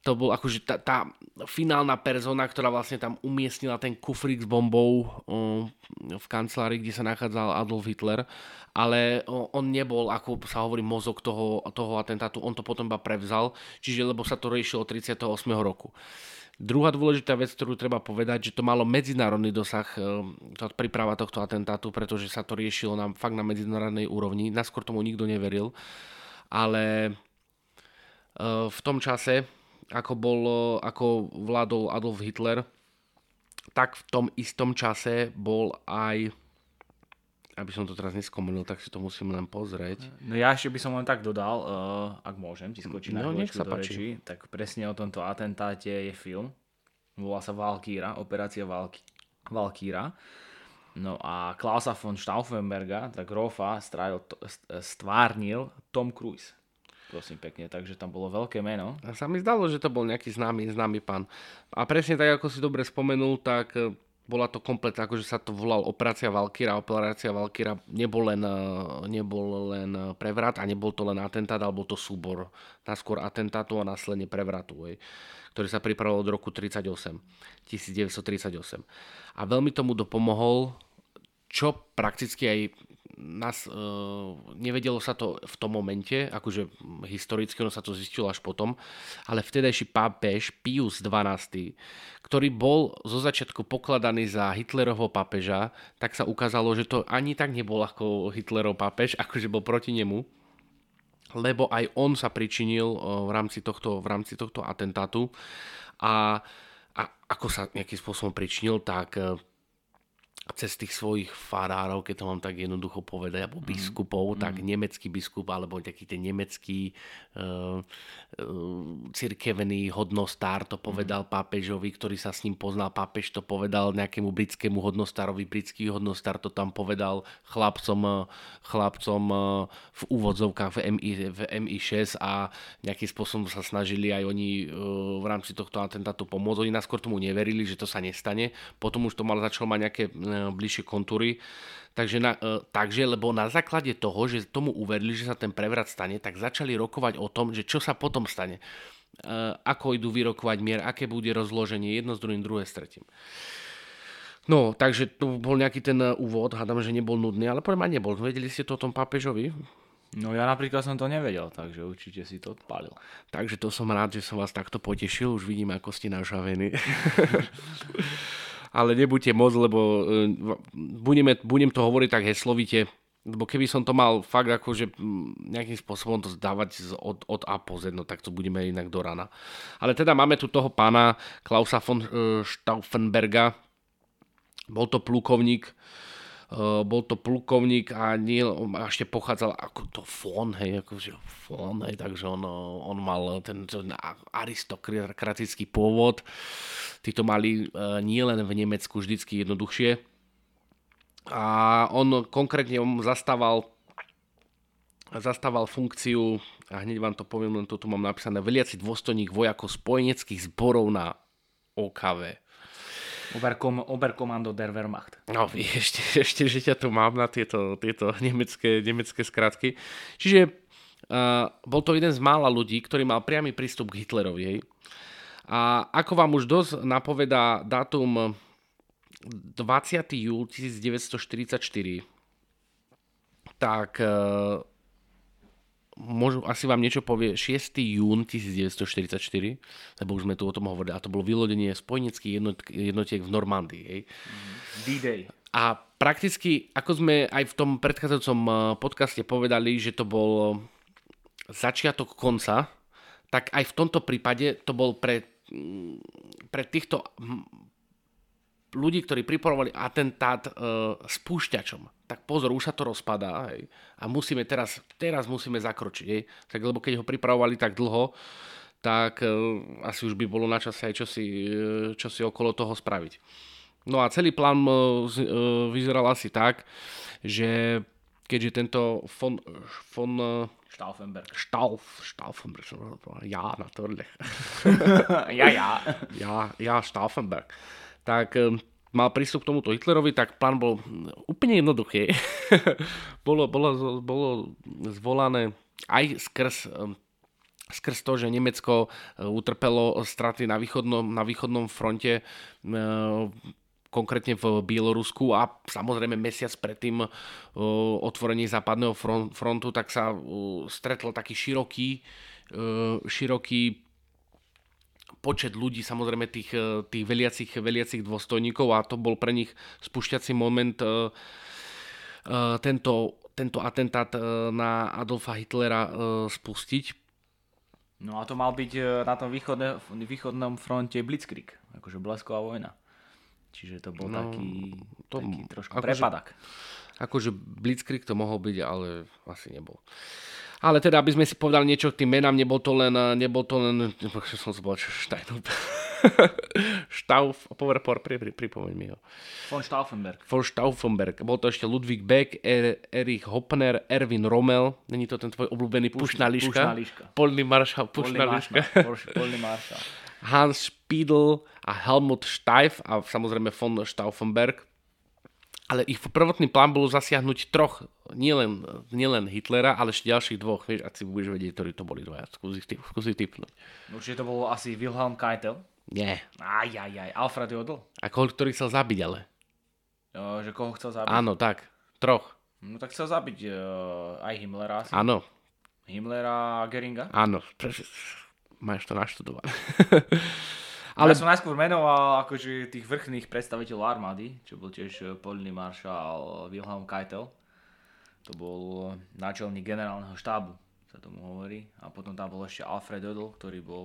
S2: To bol akože tá, tá finálna persona, ktorá vlastne tam umiestnila ten kufrík s bombou uh, v kancelárii, kde sa nachádzal Adolf Hitler, ale uh, on nebol, ako sa hovorí, mozog toho, toho atentátu, on to potom iba prevzal, čiže lebo sa to riešilo 38. roku. Druhá dôležitá vec, ktorú treba povedať, že to malo medzinárodný dosah, tá príprava tohto atentátu, pretože sa to riešilo na, fakt na medzinárodnej úrovni. Naskôr tomu nikto neveril, ale v tom čase, ako, bol, ako vládol Adolf Hitler, tak v tom istom čase bol aj aby som to teraz neskomolil, tak si to musím len pozrieť.
S1: No ja ešte by som len tak dodal, uh, ak môžem ti skočiť no, na nech sa do reči, tak presne o tomto atentáte je film. Volá sa Valkýra, operácia Valky, Valkýra. No a Klausa von Stauffenberga, tak Rofa strávil, stvárnil Tom Cruise. Prosím pekne, takže tam bolo veľké meno.
S2: A sa mi zdalo, že to bol nejaký známy, známy pán. A presne tak, ako si dobre spomenul, tak bola to komplet, akože sa to volal Operácia Valkyra. Operácia Valkyra nebol len, eh, nebol len prevrat a nebol to len atentát, ale bol to súbor. Naskôr atentátu a následne prevratu, hej, ktorý sa pripravoval od roku 38, 1938. A veľmi tomu dopomohol, čo prakticky aj nás, e, nevedelo sa to v tom momente, akože historicky ono sa to zistilo až potom, ale vtedajší pápež Pius XII, ktorý bol zo začiatku pokladaný za Hitlerovho pápeža, tak sa ukázalo, že to ani tak nebol ako Hitlerov pápež, akože bol proti nemu, lebo aj on sa pričinil e, v rámci tohto, v rámci tohto atentátu. A, a ako sa nejakým spôsobom pričinil, tak e, cez tých svojich farárov, keď to mám tak jednoducho povedať, alebo mhm. biskupov, mm. tak nemecký biskup, alebo taký ten nemecký uh, uh, cirkevný hodnostár to povedal mm. pápežovi, ktorý sa s ním poznal. Pápež to povedal nejakému britskému hodnostárovi, britský hodnostár to tam povedal chlapcom, chlapcom uh, v úvodzovkách v, MI, v MI6 a nejakým spôsobom sa snažili aj oni uh, v rámci tohto atentátu pomôcť. Oni naskôr tomu neverili, že to sa nestane. Potom už to mal začal mať nejaké bližšie kontúry. Takže, na, e, takže, lebo na základe toho, že tomu uverili, že sa ten prevrat stane, tak začali rokovať o tom, že čo sa potom stane. E, ako idú vyrokovať mier, aké bude rozloženie jedno s druhým, druhé s tretím. No, takže to bol nejaký ten úvod, hádam, že nebol nudný, ale poviem aj nebol. Vedeli ste to o tom pápežovi?
S1: No ja napríklad som to nevedel, takže určite si to odpálil.
S2: Takže to som rád, že som vás takto potešil, už vidím, ako ste nažavení. [LAUGHS] ale nebuďte moc, lebo e, budeme, budem to hovoriť tak heslovite, lebo keby som to mal fakt akože nejakým spôsobom to zdávať od, od A po Z, no tak to budeme inak do rana. Ale teda máme tu toho pána Klausa von e, Stauffenberga, bol to plukovník, bol to plukovník a, nie, ešte pochádzal ako to fón, hej, akože fón, hej, takže on, on mal ten, ten aristokratický pôvod. Títo mali uh, nie len v Nemecku vždycky jednoduchšie. A on konkrétne on zastával zastával funkciu, a hneď vám to poviem, len to tu mám napísané, veliaci dôstojník vojakov spojeneckých zborov na OKV.
S1: Oberkom, Oberkommando der Wehrmacht.
S2: No, [LAUGHS] ešte, ešte, že ťa tu mám na tieto, tieto nemecké, nemecké skratky. Čiže uh, bol to jeden z mála ľudí, ktorý mal priamy prístup k Hitlerovi. Hej. A ako vám už dosť napovedá dátum 20. júl 1944, tak uh, možno, asi vám niečo povie 6. jún 1944, lebo už sme tu o tom hovorili, a to bolo vylodenie spojnických jednotiek v Normandii. Hej.
S1: D-Day.
S2: A prakticky, ako sme aj v tom predchádzajúcom eh, podcaste povedali, že to bol začiatok konca, tak aj v tomto prípade to bol pre, mm, pre týchto ľudí, ktorí pripravovali atentát e, spúšťačom. Tak pozor, už sa to rozpadá hej. a musíme teraz, teraz musíme zakročiť. Hej. Tak, lebo keď ho pripravovali tak dlho, tak e, asi už by bolo na čase aj čosi, e, čosi okolo toho spraviť. No a celý plán e, e, vyzeral asi tak, že keďže tento von, von
S1: Stauffenberg.
S2: Stauf, Stauffenberg, ja, natürlich. [LAUGHS]
S1: ja, ja.
S2: ja, ja, Stauffenberg tak ehm, mal prístup k tomuto Hitlerovi, tak plán bol úplne jednoduchý. [LAUGHS] bolo, bolo, bolo zvolané aj skrz skrz to, že Nemecko utrpelo straty na východnom, na východnom fronte konkrétne v Bielorusku a samozrejme mesiac predtým otvorení západného frontu, tak sa stretol taký široký, široký počet ľudí, samozrejme tých, tých veliacich, veliacich dôstojníkov a to bol pre nich spúšťací moment tento, tento atentát na Adolfa Hitlera spustiť.
S1: No a to mal byť na tom východne, východnom fronte Blitzkrieg, akože blesková vojna. Čiže to bol no, taký, to, taký trošku akože, prepadak.
S2: Akože Blitzkrieg to mohol byť, ale asi nebol. Ale teda, aby sme si povedali niečo k tým menám, nebol to len, nebol to len, čo som povedal, Steinhuber. [LAUGHS] Stauf, pover, por, pri, pri, pripomeň mi ho.
S1: Von Stauffenberg.
S2: Von Stauffenberg. Bol to ešte Ludwig Beck, er, Erich Hopner, Erwin Rommel. Není to ten tvoj obľúbený Pušná liška? Polný maršal Pušná liška. [LAUGHS] Polný maršal. Hans Spiedel a Helmut Steif a samozrejme von Stauffenberg. Ale ich prvotný plán bol zasiahnuť troch, nielen, nielen Hitlera, ale ešte ďalších dvoch. Vieš, ak si budeš vedieť, ktorí to boli dvaja. Skúsi, skúsi typnúť.
S1: Určite to bolo asi Wilhelm Keitel.
S2: Nie.
S1: Aj, aj, aj. Alfred Jodl.
S2: A koho, ktorý chcel zabiť, ale?
S1: Jo, že koho chcel zabiť?
S2: Áno, tak. Troch.
S1: No tak chcel zabiť uh, aj Himmlera asi.
S2: Áno.
S1: Himmlera a Geringa?
S2: Áno máš to naštudované. [LAUGHS]
S1: Ale... Ja som najskôr menoval akože tých vrchných predstaviteľov armády, čo bol tiež eh, polný maršál Wilhelm Keitel. To bol náčelník generálneho štábu, sa tomu hovorí. A potom tam bol ešte Alfred Odl, ktorý bol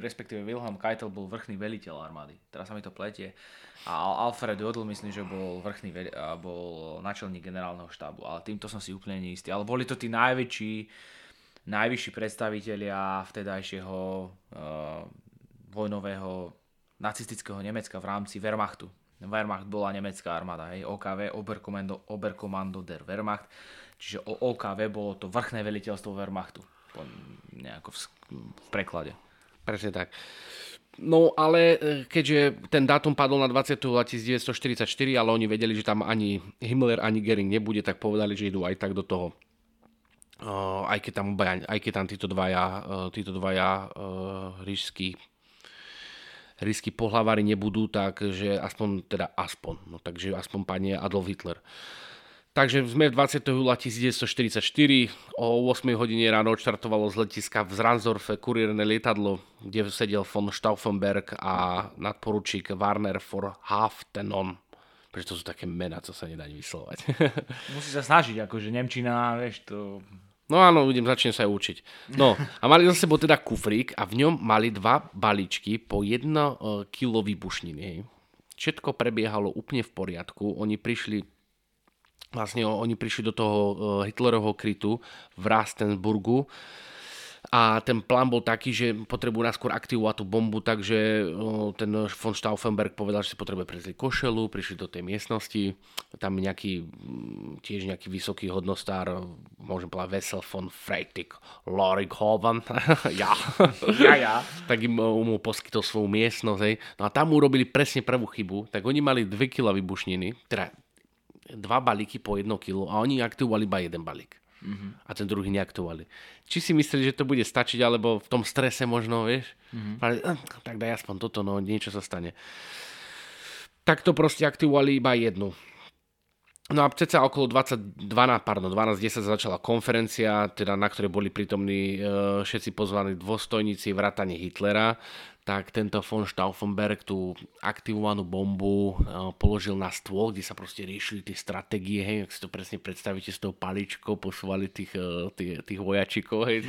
S1: respektíve Wilhelm Keitel bol vrchný veliteľ armády. Teraz sa mi to pletie. A Alfred Odl myslím, že bol vrchný bol náčelník generálneho štábu. Ale týmto som si úplne neistý. Ale boli to tí najväčší najvyšší predstavitelia vtedajšieho uh, vojnového nacistického Nemecka v rámci Wehrmachtu. Wehrmacht bola nemecká armáda, hej, OKW, Oberkommando, Oberkommando der Wehrmacht, čiže OKW bolo to vrchné veliteľstvo Wehrmachtu, nejako v, v preklade.
S2: Presne tak. No ale e, keďže ten dátum padol na 20. 1944, ale oni vedeli, že tam ani Himmler, ani Gering nebude, tak povedali, že idú aj tak do toho aj keď tam, aj keď tam títo dvaja, títo dvaja rížskí rížskí pohlavári nebudú, takže aspoň, teda aspoň, no takže aspoň pani Adolf Hitler. Takže sme v 20. júla 1944, o 8 hodine ráno odštartovalo z letiska v Zranzorfe kuriérne lietadlo, kde sedel von Stauffenberg a nadporučík Warner for Haftenon. Prečo to sú také mená, co sa nedá vyslovať.
S1: Musí sa snažiť, akože Nemčina, vieš, to
S2: No áno, idem, začnem sa aj učiť. No a mali za sebou teda kufrík a v ňom mali dva balíčky po 1 e, kilo výbušniny. Všetko prebiehalo úplne v poriadku. Oni prišli vlastne oni prišli do toho e, Hitlerovho krytu v Rastenburgu a ten plán bol taký, že potrebujú naskôr aktivovať tú bombu, takže ten von Stauffenberg povedal, že si potrebuje prezliť košelu, prišli do tej miestnosti, tam nejaký, tiež nejaký vysoký hodnostár, môžem povedať Vesel von Freitig Lorighoven, [LAUGHS] ja.
S1: ja, ja. [LAUGHS]
S2: tak im mu poskytol svoju miestnosť, hej. no a tam urobili presne prvú chybu, tak oni mali 2 kg vybušniny, teda dva balíky po 1 kg a oni aktivovali iba jeden balík mm-hmm. a ten druhý neaktovali. Či si mysleli, že to bude stačiť, alebo v tom strese možno, vieš, mm-hmm. ale, eh, tak daj aspoň toto, no niečo sa stane. Tak to proste aktivovali iba jednu. No a ceca okolo 22, pardon, 12.10 začala konferencia, teda na ktorej boli prítomní e, všetci pozvaní dôstojníci vrátane Hitlera tak tento von Stauffenberg tú aktivovanú bombu uh, položil na stôl, kde sa proste riešili tie stratégie, hej, ak si to presne predstavíte s tou paličkou, posúvali tých, uh, tých, tých vojačikov, hej.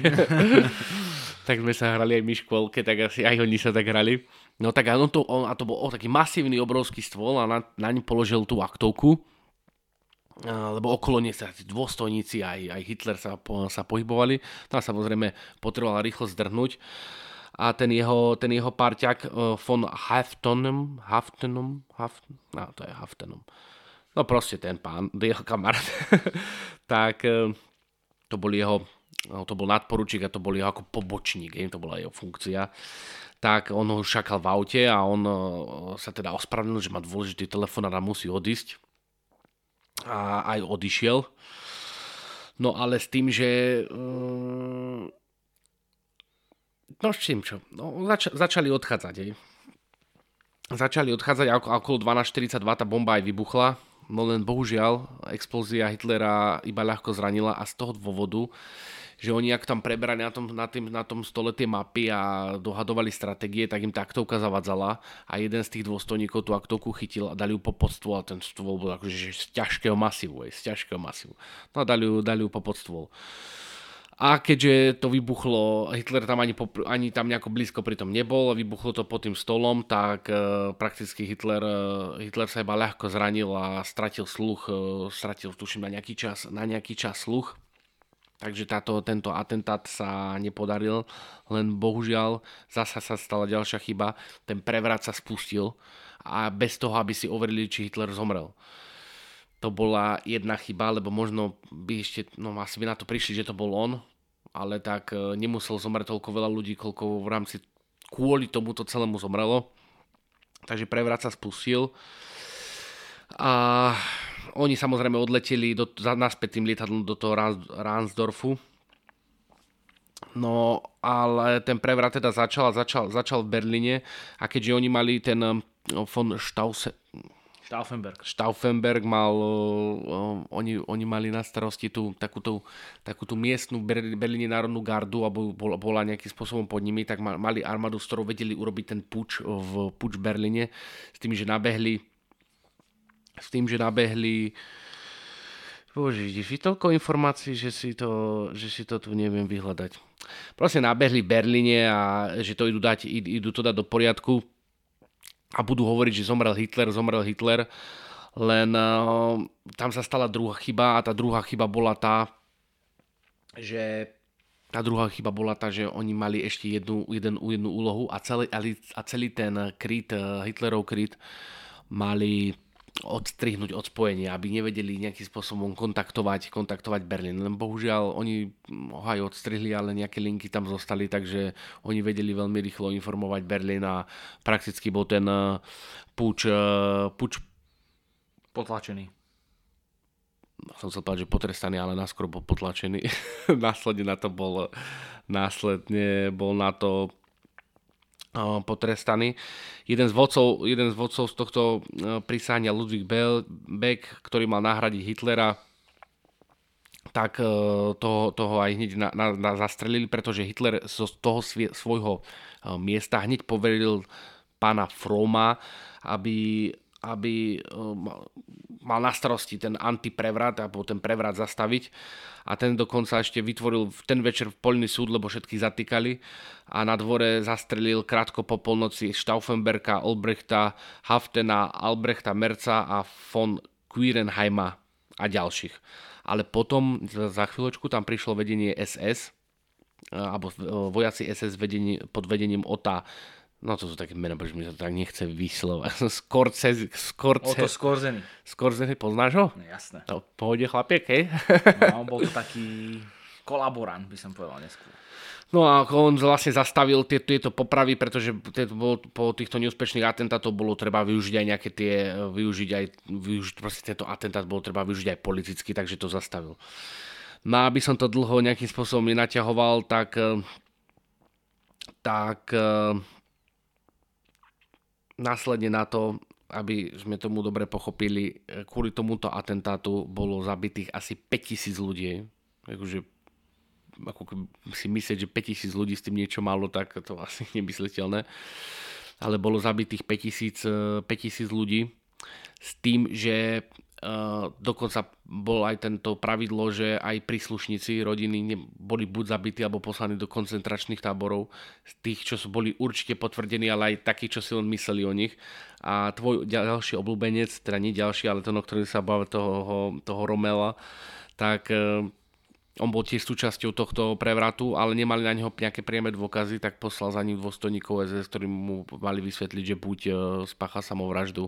S2: [LAUGHS] tak sme sa hrali aj my škôlke, tak asi aj oni sa tak hrali. No tak on to, on, a to bol oh, taký masívny obrovský stôl a na, na ňom položil tú aktovku, lebo okolo nie sa tí dôstojníci, aj, aj Hitler sa, po, sa pohybovali. Tam samozrejme potreboval rýchlo zdrhnúť a ten jeho, ten jeho parťak uh, von Haftonem, Haftenom, Haft, no to je Haftenom, no proste ten pán, jeho kamarát, [LAUGHS] tak uh, to bol jeho, no, to bol nadporučík a to bol jeho ako pobočník, to bola jeho funkcia. tak on ho šakal v aute a on uh, sa teda ospravedlnil, že má dôležitý telefón a musí odísť. A aj odišiel. No ale s tým, že... Uh, no s čím čo? No, zač- začali odchádzať. Aj. Začali odchádzať a okolo 12.42 tá bomba aj vybuchla. No len bohužiaľ explózia Hitlera iba ľahko zranila a z toho dôvodu, že oni ak tam prebrali na tom, na, tým, na tom stole tie mapy a dohadovali stratégie, tak im tá aktovka zavadzala a jeden z tých dôstojníkov tú aktovku chytil a dali ju po podstôl a ten stôl bol akože z ťažkého masívu, z ťažkého masívu. No a dali ju, dali ju po podstôl. A keďže to vybuchlo, Hitler tam ani, popr- ani tam nejako blízko pri tom nebol, vybuchlo to pod tým stolom, tak e, prakticky Hitler, e, Hitler sa iba ľahko zranil a stratil sluch, e, stratil tuším na nejaký čas, na nejaký čas sluch. Takže táto, tento atentát sa nepodaril, len bohužiaľ zasa sa stala ďalšia chyba, ten prevrat sa spustil a bez toho, aby si overili, či Hitler zomrel to bola jedna chyba, lebo možno by ešte, no asi by na to prišli, že to bol on, ale tak e, nemusel zomrieť toľko veľa ľudí, koľko v rámci kvôli tomuto celému zomrelo. Takže prevrat sa spustil. A oni samozrejme odleteli do, za, naspäť tým lietadlom do toho Ransdorfu. No, ale ten prevrat teda začal začal, začal v Berlíne a keďže oni mali ten e, von Stause,
S1: Stauffenberg.
S2: Stauffenberg mal, uh, oni, oni mali na starosti tú takúto, takúto miestnu Berlíne národnú gardu, alebo bola, bola nejakým spôsobom pod nimi, tak mali armádu, s ktorou vedeli urobiť ten puč v puč Berlíne, s tým, že nabehli s tým, že nabehli Bože, vidíš, toľko informácií, že si, to, že si to tu neviem vyhľadať. Proste nabehli Berlíne a že to idú, dať, idú to dať do poriadku a budú hovoriť, že zomrel Hitler, zomrel Hitler, len uh, tam sa stala druhá chyba a tá druhá chyba bola tá, že tá druhá chyba bola tá, že oni mali ešte jednu, jeden, jednu úlohu a celý, a celý ten kryt, eh, Hitlerov kryt mali odstrihnúť od spojenia, aby nevedeli nejakým spôsobom kontaktovať, kontaktovať Berlín. Len bohužiaľ oni ho aj odstrihli, ale nejaké linky tam zostali, takže oni vedeli veľmi rýchlo informovať Berlín a prakticky bol ten uh, puč, uh, puč
S1: potlačený.
S2: Som chcel povedať, že potrestaný, ale náskôr bol potlačený. [LAUGHS] následne na to bol následne bol na to potrestaný. Jeden z vodcov, jeden z, vodcov z tohto prisáňa Ludwig Beck, ktorý mal nahradiť Hitlera, tak toho, toho aj hneď na, na, na zastrelili, pretože Hitler zo toho svie, svojho miesta hneď poveril pána Froma, aby, aby e, mal na starosti ten antiprevrat, alebo ten prevrat zastaviť a ten dokonca ešte vytvoril ten večer poľný súd, lebo všetky zatýkali a na dvore zastrelil krátko po polnoci Stauffenberga, Olbrechta, Haftena, Albrechta, Merca a von Quirenheima a ďalších. Ale potom za chvíľočku tam prišlo vedenie SS, alebo vojaci SS vedení, pod vedením OTA No to sú také mená, pretože mi sa to tak nechce vyslovať. [LAUGHS] Skorce, Skorce.
S1: Oto Skorzeny.
S2: Skorzeny, poznáš ho?
S1: No jasné.
S2: No, pohode chlapiek, hej? [LAUGHS]
S1: No, on bol to taký kolaborant, by som povedal neskôr.
S2: No a on vlastne zastavil tieto, tieto popravy, pretože bolo, po týchto neúspešných atentátoch bolo treba využiť aj nejaké tie, využiť aj, využiť proste tento atentát bolo treba využiť aj politicky, takže to zastavil. No aby som to dlho nejakým spôsobom nenaťahoval, tak tak následne na to, aby sme tomu dobre pochopili, kvôli tomuto atentátu bolo zabitých asi 5000 ľudí. Takže ako si myslieť, že 5000 ľudí s tým niečo malo, tak to [LAUGHS] asi nemysliteľné. Ale bolo zabitých 5000, 5000 ľudí s tým, že dokonca bol aj tento pravidlo, že aj príslušníci rodiny boli buď zabití alebo poslaní do koncentračných táborov, z tých, čo sú boli určite potvrdení, ale aj takí, čo si len mysleli o nich. A tvoj ďalší obľúbenec, teda nie ďalší, ale ten, o ktorým sa bavil toho, toho Romela, tak uh, on bol tiež súčasťou tohto prevratu, ale nemali na neho nejaké priame dôkazy, tak poslal za ním dôstojníkov SS, ktorí mu mali vysvetliť, že buď uh, spácha samovraždu,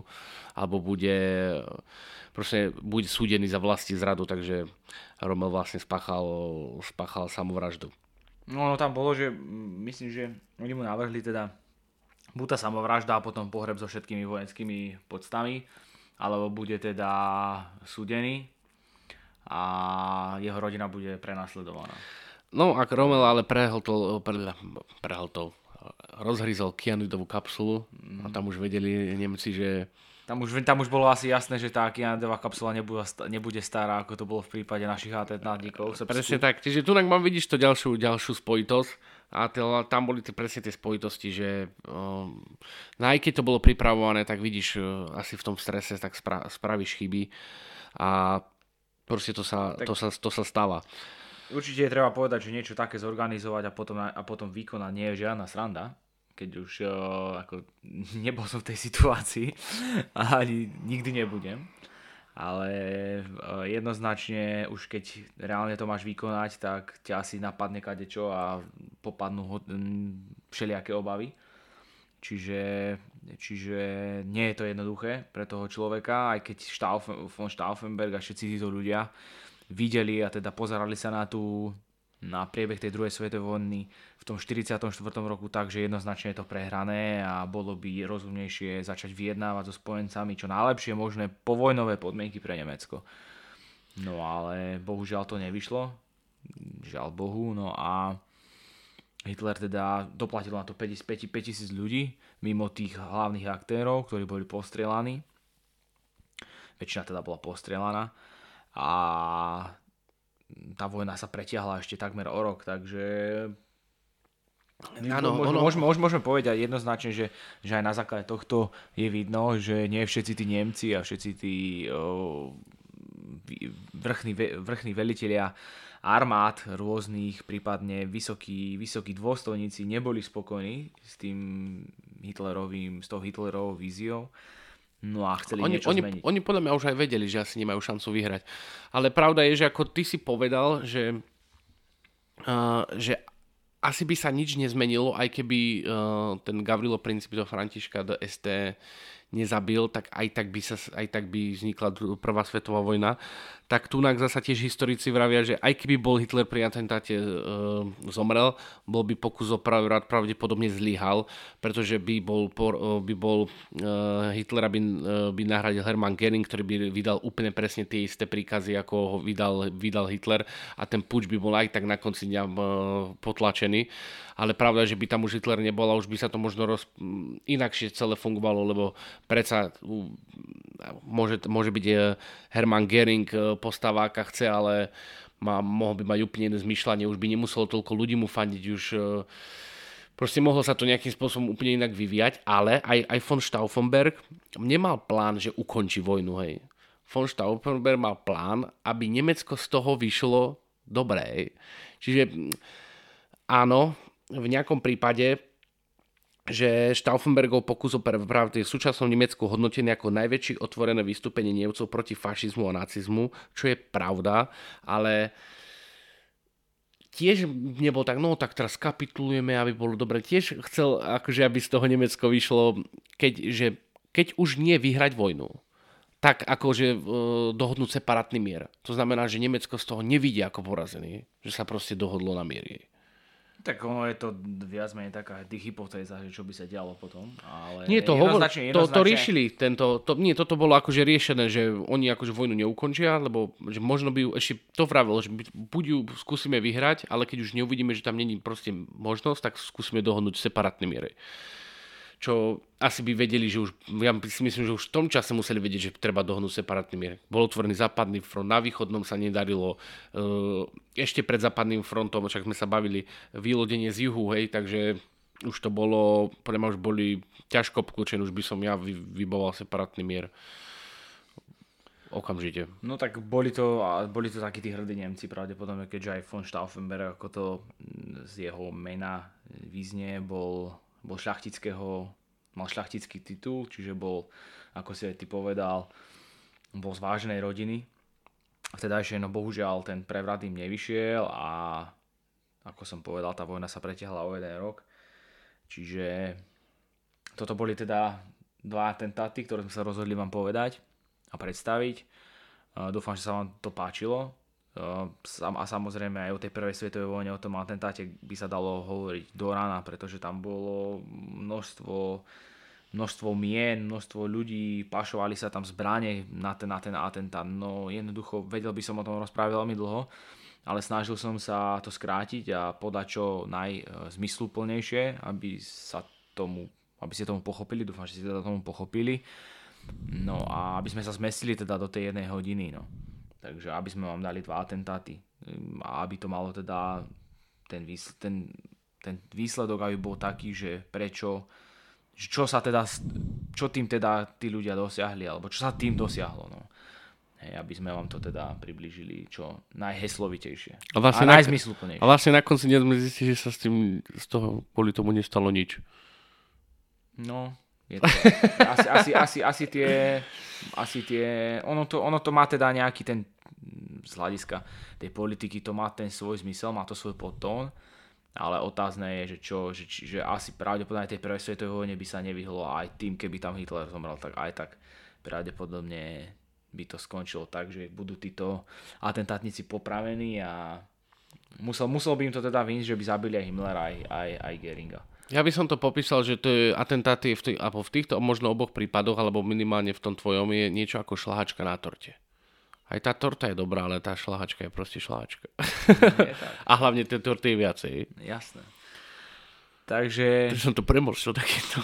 S2: alebo bude proste bude súdený za vlasti zradu, takže Romel vlastne spáchal, spáchal samovraždu.
S1: No, no tam bolo, že myslím, že oni mu navrhli teda buď tá samovražda a potom pohreb so všetkými vojenskými podstami, alebo bude teda súdený a jeho rodina bude prenasledovaná.
S2: No, ak Rommel ale prehltol, pre, prehltol rozhryzol kianidovú kapsulu mm. a tam už vedeli Nemci, že
S1: tam už, tam už bolo asi jasné, že tá kianidová kapsula nebude, nebude stará, ako to bolo v prípade našich atentátnikov.
S2: Presne tak. Čiže tu mám vidíš to ďalšiu, ďalšiu spojitosť a tam boli tie, presne tie spojitosti, že um, no aj keď to bolo pripravované, tak vidíš uh, asi v tom strese, tak spra- spravíš chyby a proste to sa, tak... to sa, to sa stáva.
S1: Určite je treba povedať, že niečo také zorganizovať a potom, a potom vykonať nie je žiadna sranda, keď už uh, ako, [LAUGHS] nebol som v tej situácii a ani nikdy nebudem. Ale uh, jednoznačne už keď reálne to máš vykonať, tak ťa asi napadne kadečo a popadnú ho, všelijaké obavy. Čiže, čiže nie je to jednoduché pre toho človeka, aj keď Staufen, von Stauffenberg a všetci títo ľudia videli a teda pozerali sa na tú na priebeh tej druhej svetovej vojny v tom 44. roku tak, že jednoznačne je to prehrané a bolo by rozumnejšie začať vyjednávať so spojencami čo najlepšie možné povojnové podmienky pre Nemecko. No ale bohužiaľ to nevyšlo. Žiaľ Bohu. No a Hitler teda doplatil na to 5000 ľudí mimo tých hlavných aktérov, ktorí boli postrelaní. Väčšina teda bola postrelaná a tá vojna sa pretiahla ešte takmer o rok, takže Áno, môžeme, ono... môžeme, môžeme povedať jednoznačne, že, že aj na základe tohto je vidno, že nie všetci tí Nemci a všetci tí vrchní, vrchní velitelia armád rôznych, prípadne vysokí, vysokí dôstojníci neboli spokojní s tým Hitlerovým, s tou Hitlerovou víziou. No a chceli
S2: oni,
S1: niečo
S2: oni,
S1: zmeniť.
S2: Oni podľa mňa už aj vedeli, že asi nemajú šancu vyhrať. Ale pravda je, že ako ty si povedal, že, uh, že asi by sa nič nezmenilo, aj keby uh, ten Gavrilo Princip do Františka do ST nezabil, tak aj tak by, sa, aj tak by vznikla prvá svetová vojna. Tak tu zasa tiež historici vravia, že aj keby bol Hitler pri atentáte e, zomrel, bol by pokus o pravrat pravdepodobne zlyhal, pretože by bol, por, e, by bol e, Hitlera by, e, by nahradil Hermann Göring, ktorý by vydal úplne presne tie isté príkazy, ako ho vydal, vydal Hitler a ten puč by bol aj tak na konci dňa e, potlačený ale pravda, že by tam už Hitler nebol a už by sa to možno roz... inakšie celé fungovalo, lebo predsa môže, môže byť e, Hermann Gering e, postava, aká chce, ale má, mohol by mať úplne iné zmyšľanie, už by nemuselo toľko ľudí mu fandiť, už e, proste mohlo sa to nejakým spôsobom úplne inak vyvíjať, ale aj, aj von Stauffenberg nemal plán, že ukončí vojnu, hej. Von Stauffenberg mal plán, aby Nemecko z toho vyšlo dobré. Čiže áno, v nejakom prípade že Stauffenbergov pokus o pravde v súčasnom Nemecku hodnotený ako najväčšie otvorené vystúpenie Nemcov proti fašizmu a nacizmu, čo je pravda, ale tiež nebol tak, no tak teraz kapitulujeme, aby bolo dobre. Tiež chcel, akože aby z toho Nemecko vyšlo, keď, že, keď už nie vyhrať vojnu, tak akože e, dohodnúť separátny mier. To znamená, že Nemecko z toho nevidí ako porazený, že sa proste dohodlo na mierie.
S1: Tak ono je to viac menej taká hypotéza, že čo by sa dialo potom. Ale
S2: nie, to, hovor, jednoznačne, to, to riešili. Tento, to, nie, toto bolo akože riešené, že oni akože vojnu neukončia, lebo že možno by ju ešte to vravilo, že buď ju skúsime vyhrať, ale keď už neuvidíme, že tam není proste možnosť, tak skúsime dohodnúť separátne miery čo asi by vedeli, že už, ja si myslím, že už v tom čase museli vedieť, že treba dohnúť separátny mier. Bol otvorený západný front, na východnom sa nedarilo, eh, ešte pred západným frontom, však sme sa bavili, výlodenie z juhu, hej, takže už to bolo, podľa mňa už boli ťažko obklúčené, už by som ja vyboval separátny mier okamžite.
S1: No tak boli to, boli to takí tí hrdí Nemci pravdepodobne, keďže aj von Stauffenberg, ako to z jeho mena význie, bol bol šľachtického, mal šľachtický titul, čiže bol, ako si aj ty povedal, bol z vážnej rodiny. Vtedajšie, no bohužiaľ, ten prevrat im nevyšiel a ako som povedal, tá vojna sa pretiahla o jeden rok. Čiže toto boli teda dva atentáty, ktoré sme sa rozhodli vám povedať a predstaviť. Dúfam, že sa vám to páčilo. A samozrejme aj o tej prvej svetovej vojne, o tom atentáte by sa dalo hovoriť do rána, pretože tam bolo množstvo množstvo mien, množstvo ľudí, pašovali sa tam zbranie na ten, na ten atentát. No jednoducho vedel by som o tom rozprávať veľmi dlho, ale snažil som sa to skrátiť a podať čo najzmysluplnejšie, aby sa tomu, aby ste tomu pochopili, dúfam, že ste teda tomu pochopili. No a aby sme sa zmestili teda do tej jednej hodiny, no. Takže aby sme vám dali dva atentáty a aby to malo teda ten, výsledok, ten, ten výsledok, aby bol taký, že prečo čo sa teda, čo tým teda tí ľudia dosiahli, alebo čo sa tým dosiahlo, no. Hej, aby sme vám to teda približili čo najheslovitejšie. A, vlastne a najzmysluplnejšie.
S2: A vlastne na konci dňa sme zistili, že sa s tým, z toho, kvôli tomu nestalo nič.
S1: No, je to, asi, asi, asi, asi, tie, asi tie, ono to, ono to má teda nejaký ten, z hľadiska tej politiky, to má ten svoj zmysel, má to svoj podtón, ale otázne je, že čo, že, že asi pravdepodobne tej prvej svetovej vojne by sa nevyhlo aj tým, keby tam Hitler zomrel, tak aj tak pravdepodobne by to skončilo tak, že budú títo atentátnici popravení a musel, musel by im to teda vyniť, že by zabili aj Himmlera, aj, aj, aj Geringa.
S2: Ja by som to popísal, že to je atentáty v, tých, v týchto možno oboch prípadoch, alebo minimálne v tom tvojom, je niečo ako šlahačka na torte. Aj tá torta je dobrá, ale tá šlahačka je proste šlahačka. [LAUGHS] a hlavne tie torty je viacej.
S1: Jasné. Takže...
S2: Takže som to premostil takéto.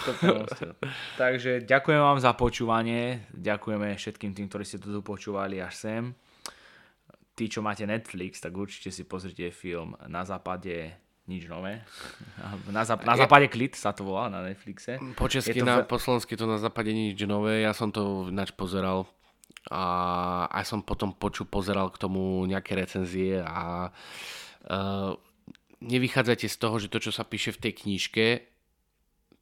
S1: Takže ďakujem vám za počúvanie. Ďakujeme všetkým tým, ktorí ste to tu počúvali až sem. Tí, čo máte Netflix, tak určite si pozrite film Na západe nič nové. [LAUGHS] Na, zap- na západe klid sa to volá na Netflixe.
S2: Po česky, to... na, po slovensky to na západe nič nové. Ja som to ináč pozeral a aj som potom počul, pozeral k tomu nejaké recenzie a uh, nevychádzate z toho, že to, čo sa píše v tej knižke,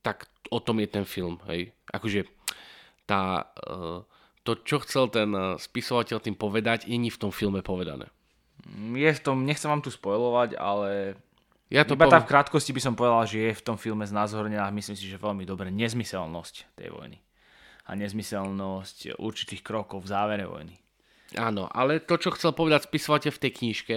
S2: tak o tom je ten film. Hej? Akože tá, uh, to, čo chcel ten uh, spisovateľ tým povedať, je v tom filme povedané.
S1: Je v tom, nechcem vám tu spojovať, ale ja to iba poved... tak v krátkosti by som povedal, že je v tom filme znázornená, myslím si, že veľmi dobre, nezmyselnosť tej vojny a nezmyselnosť určitých krokov v závere vojny.
S2: Áno, ale to, čo chcel povedať spisovateľ v tej knižke,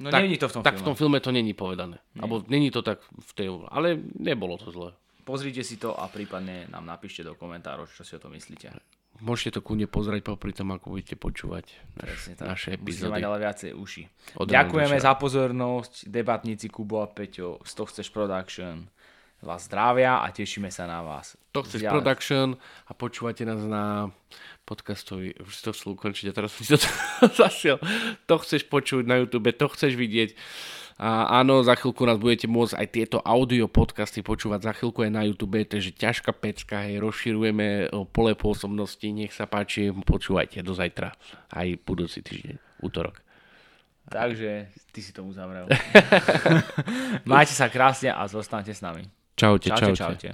S1: No tak, není to v tom
S2: tak
S1: filme.
S2: v tom filme to není povedané. Nie. Alebo není to tak v tej... Ale nebolo to zle.
S1: Pozrite si to a prípadne nám napíšte do komentárov, čo si o to myslíte.
S2: Môžete to kúne pozrieť popri tom, ako budete počúvať naš, naše epizódy.
S1: Musíte mať ale viacej uši. Od Ďakujeme za pozornosť, debatníci Kubo a Peťo z To Chceš Production vás zdravia a tešíme sa na vás.
S2: To chceš Zďalej. production a počúvate nás na podcastovi, už to chcel ukončiť a teraz som si to [LAUGHS] zasiel. To chceš počuť na YouTube, to chceš vidieť. A áno, za chvíľku nás budete môcť aj tieto audio podcasty počúvať za chvíľku aj na YouTube, takže ťažká pecka, hej, rozširujeme pole pôsobnosti, nech sa páči, počúvajte do zajtra, aj budúci týždeň, útorok.
S1: Takže ty si to uzavrel. [LAUGHS] Majte sa krásne a zostanete s nami.
S2: Čaute, čaute. čaute. čaute.